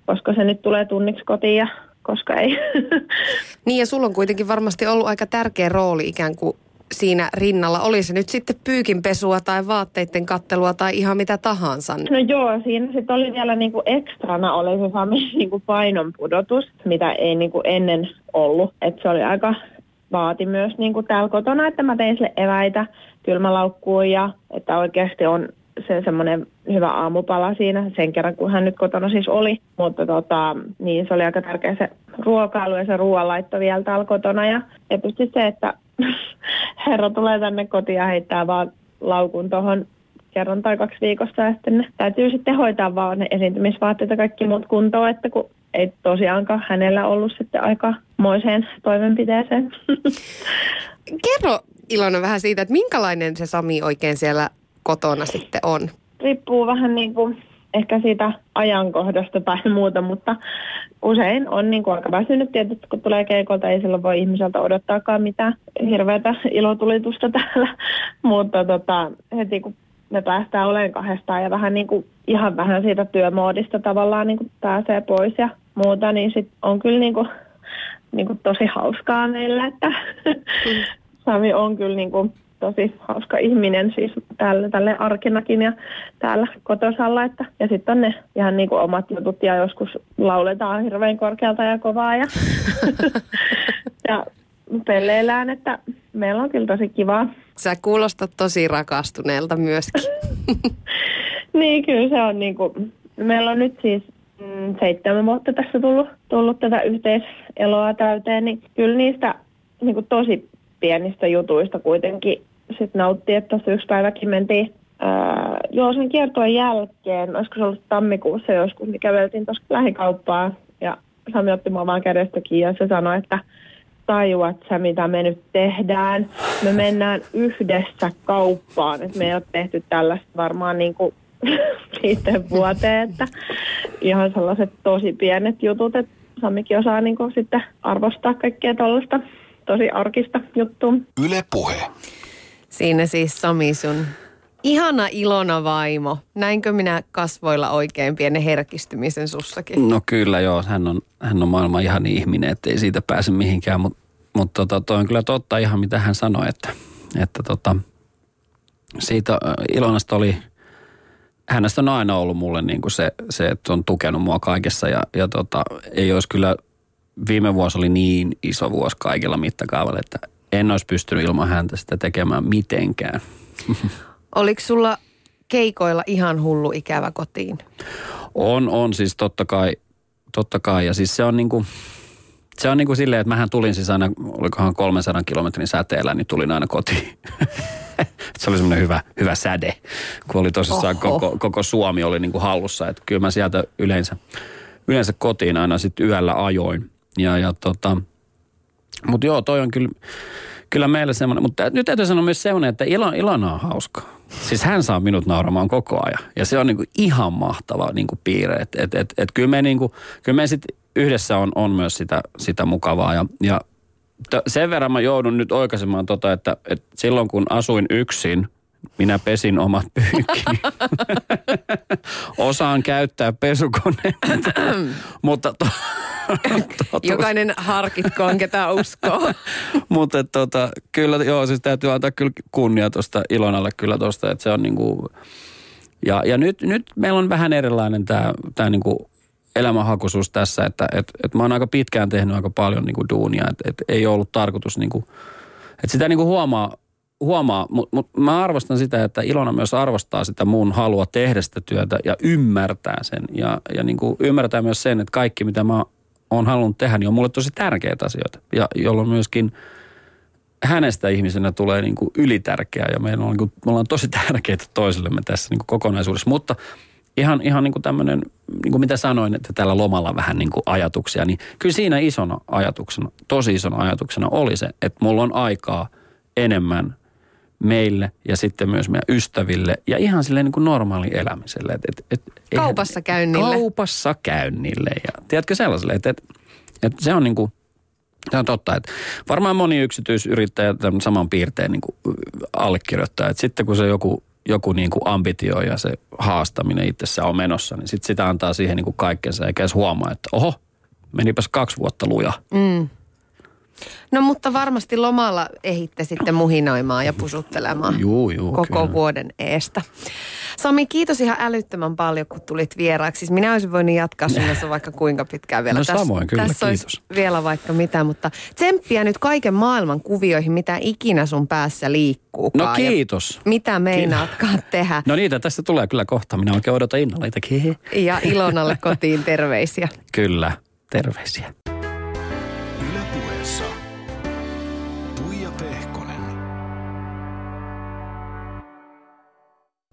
koska se nyt tulee tunniksi kotiin ja koska ei. Niin ja sulla on kuitenkin varmasti ollut aika tärkeä rooli ikään kuin siinä rinnalla? Oli se nyt sitten pyykinpesua tai vaatteiden kattelua tai ihan mitä tahansa? No joo, siinä sitten oli vielä niinku ekstrana oli se sami niinku painon pudotus, mitä ei niinku ennen ollut. Et se oli aika vaati myös niinku täällä kotona, että mä tein sille eväitä kylmälaukkuun ja että oikeasti on se semmoinen hyvä aamupala siinä sen kerran, kun hän nyt kotona siis oli. Mutta tota, niin se oli aika tärkeä se ruokailu ja se ruoanlaitto vielä täällä kotona. Ja tietysti se, että herra tulee tänne kotiin ja heittää vaan laukun tuohon kerran tai kaksi viikossa ja sitten täytyy sitten hoitaa vaan ne esiintymisvaatteet ja kaikki muut kuntoon, että kun ei tosiaankaan hänellä ollut sitten aika moiseen toimenpiteeseen. Kerro Ilona vähän siitä, että minkälainen se Sami oikein siellä kotona sitten on? Riippuu vähän niin kuin ehkä siitä ajankohdasta tai muuta, mutta usein on niin kuin aika väsynyt tietysti, kun tulee keikolta, ei silloin voi ihmiseltä odottaakaan mitään hirveätä ilotulitusta täällä, mutta tota, heti kun me päästään olemaan kahdestaan ja vähän niin kuin, ihan vähän siitä työmoodista tavallaan niin kuin pääsee pois ja muuta, niin sit on kyllä niin kuin, niin kuin tosi hauskaa meillä, että. Sami on kyllä niin kuin tosi hauska ihminen siis tälle, tälle arkinakin ja täällä kotosalla. Että, ja sitten on ne ihan niin kuin omat jutut ja joskus lauletaan hirveän korkealta ja kovaa ja, ja pelleillään, että meillä on kyllä tosi kivaa. Sä kuulostat tosi rakastuneelta myöskin. niin, kyllä se on niin kuin, meillä on nyt siis mm, seitsemän vuotta tässä tullut, tullut tätä yhteiseloa täyteen, niin kyllä niistä niin kuin tosi pienistä jutuista kuitenkin sitten nauttii, että tuossa yksi päiväkin mentiin ää, joo, sen kiertojen jälkeen, olisiko se ollut tammikuussa joskus, niin käveltiin tuossa lähikauppaan ja Sami otti mua vaan kädestä kiinni ja se sanoi, että tajuat sä, mitä me nyt tehdään. Me mennään yhdessä kauppaan, että me ei ole tehty tällaista varmaan niin kuin viiteen vuoteen, että ihan sellaiset tosi pienet jutut, että Samikin osaa niin kuin sitten arvostaa kaikkea tuollaista tosi arkista juttua. Yle puhe. Siinä siis Sami sun ihana Ilona vaimo. Näinkö minä kasvoilla oikein pienen herkistymisen sussakin? No kyllä joo, hän on, hän on maailman ihan ihminen, ettei siitä pääse mihinkään. Mutta mut tota, toi on kyllä totta ihan mitä hän sanoi, että, että tota, siitä Ilonasta oli, hänestä on aina ollut mulle niin kuin se, se, että on tukenut mua kaikessa ja, ja tota, ei olisi kyllä, viime vuosi oli niin iso vuosi kaikilla mittakaavalla, että en olisi pystynyt ilman häntä sitä tekemään mitenkään. Oliko sulla keikoilla ihan hullu ikävä kotiin? On, on siis totta kai, totta kai. Ja siis se on niinku, se on niinku silleen, että mähän tulin siis aina, olikohan 300 kilometrin säteellä, niin tulin aina kotiin. se oli semmoinen hyvä, hyvä säde, kun oli tosissaan koko, koko Suomi oli niinku hallussa. Että kyllä mä sieltä yleensä, yleensä kotiin aina sitten yöllä ajoin. Ja, ja tota, mutta joo, toi on kyllä, kyllä meillä semmoinen. Mutta nyt täytyy sanoa myös semmoinen, että Ilona, Ilona on hauska. siis hän saa minut nauramaan koko ajan. Ja se on niin kuin ihan mahtava niin kuin piirre. Että et, et, et kyllä me, niin kuin, kyllä me sit yhdessä on, on myös sitä, sitä mukavaa. Ja, ja sen verran mä joudun nyt oikaisemaan tota, että, että silloin kun asuin yksin, minä pesin omat pyykkini. Osaan käyttää pesukoneen, mutta... To, Jokainen harkitkoon, ketä uskoo. mutta tota, kyllä, joo, siis täytyy antaa kyllä kunnia tuosta Ilonalle kyllä tuosta, että se on niinku... Ja, ja nyt, nyt meillä on vähän erilainen tämä tää niinku elämänhakuisuus tässä, että et, et mä oon aika pitkään tehnyt aika paljon niinku duunia, että et ei ollut tarkoitus niinku, että sitä niinku huomaa, huomaa mutta mut mä arvostan sitä, että Ilona myös arvostaa sitä mun halua tehdä sitä työtä ja ymmärtää sen. Ja, ja niinku ymmärtää myös sen, että kaikki mitä mä oon halunnut tehdä, niin on mulle tosi tärkeitä asioita. Ja jolloin myöskin hänestä ihmisenä tulee niin kuin ylitärkeää ja meillä on, niin kuin, me ollaan tosi tärkeitä toisillemme tässä niin kuin kokonaisuudessa. Mutta ihan, ihan niin kuin tämmöinen, niin kuin mitä sanoin, että tällä lomalla vähän niin kuin ajatuksia, niin kyllä siinä isona ajatuksena, tosi isona ajatuksena oli se, että mulla on aikaa enemmän meille ja sitten myös meidän ystäville ja ihan silleen niin kuin normaali elämiselle. Et, et, et, kaupassa käynnille. Kaupassa käynnille ja tiedätkö sellaiselle, että et, et se on niin kuin, se on totta, että varmaan moni yksityisyrittäjä tämän saman piirteen niin kuin allekirjoittaa, että sitten kun se joku, joku niin kuin ambitio ja se haastaminen itsessä on menossa, niin sitten sitä antaa siihen niin kuin kaikkensa eikä edes huomaa, että oho, menipäs kaksi vuotta luja. Mm. No mutta varmasti lomalla ehitte sitten muhinoimaan ja pusuttelemaan juu, juu, koko kyllä. vuoden eestä. Sami, kiitos ihan älyttömän paljon, kun tulit vieraaksi. Siis minä olisin voinut jatkaa sinussa vaikka kuinka pitkään vielä. No tässä, samoin, kyllä, tässä kiitos. vielä vaikka mitä, mutta tsemppiä nyt kaiken maailman kuvioihin, mitä ikinä sun päässä liikkuu. No kiitos. mitä meinaatkaan tehdä. No niitä tässä tulee kyllä kohta. Minä oikein odotan innolla Ja Ilonalle kotiin terveisiä. kyllä, terveisiä.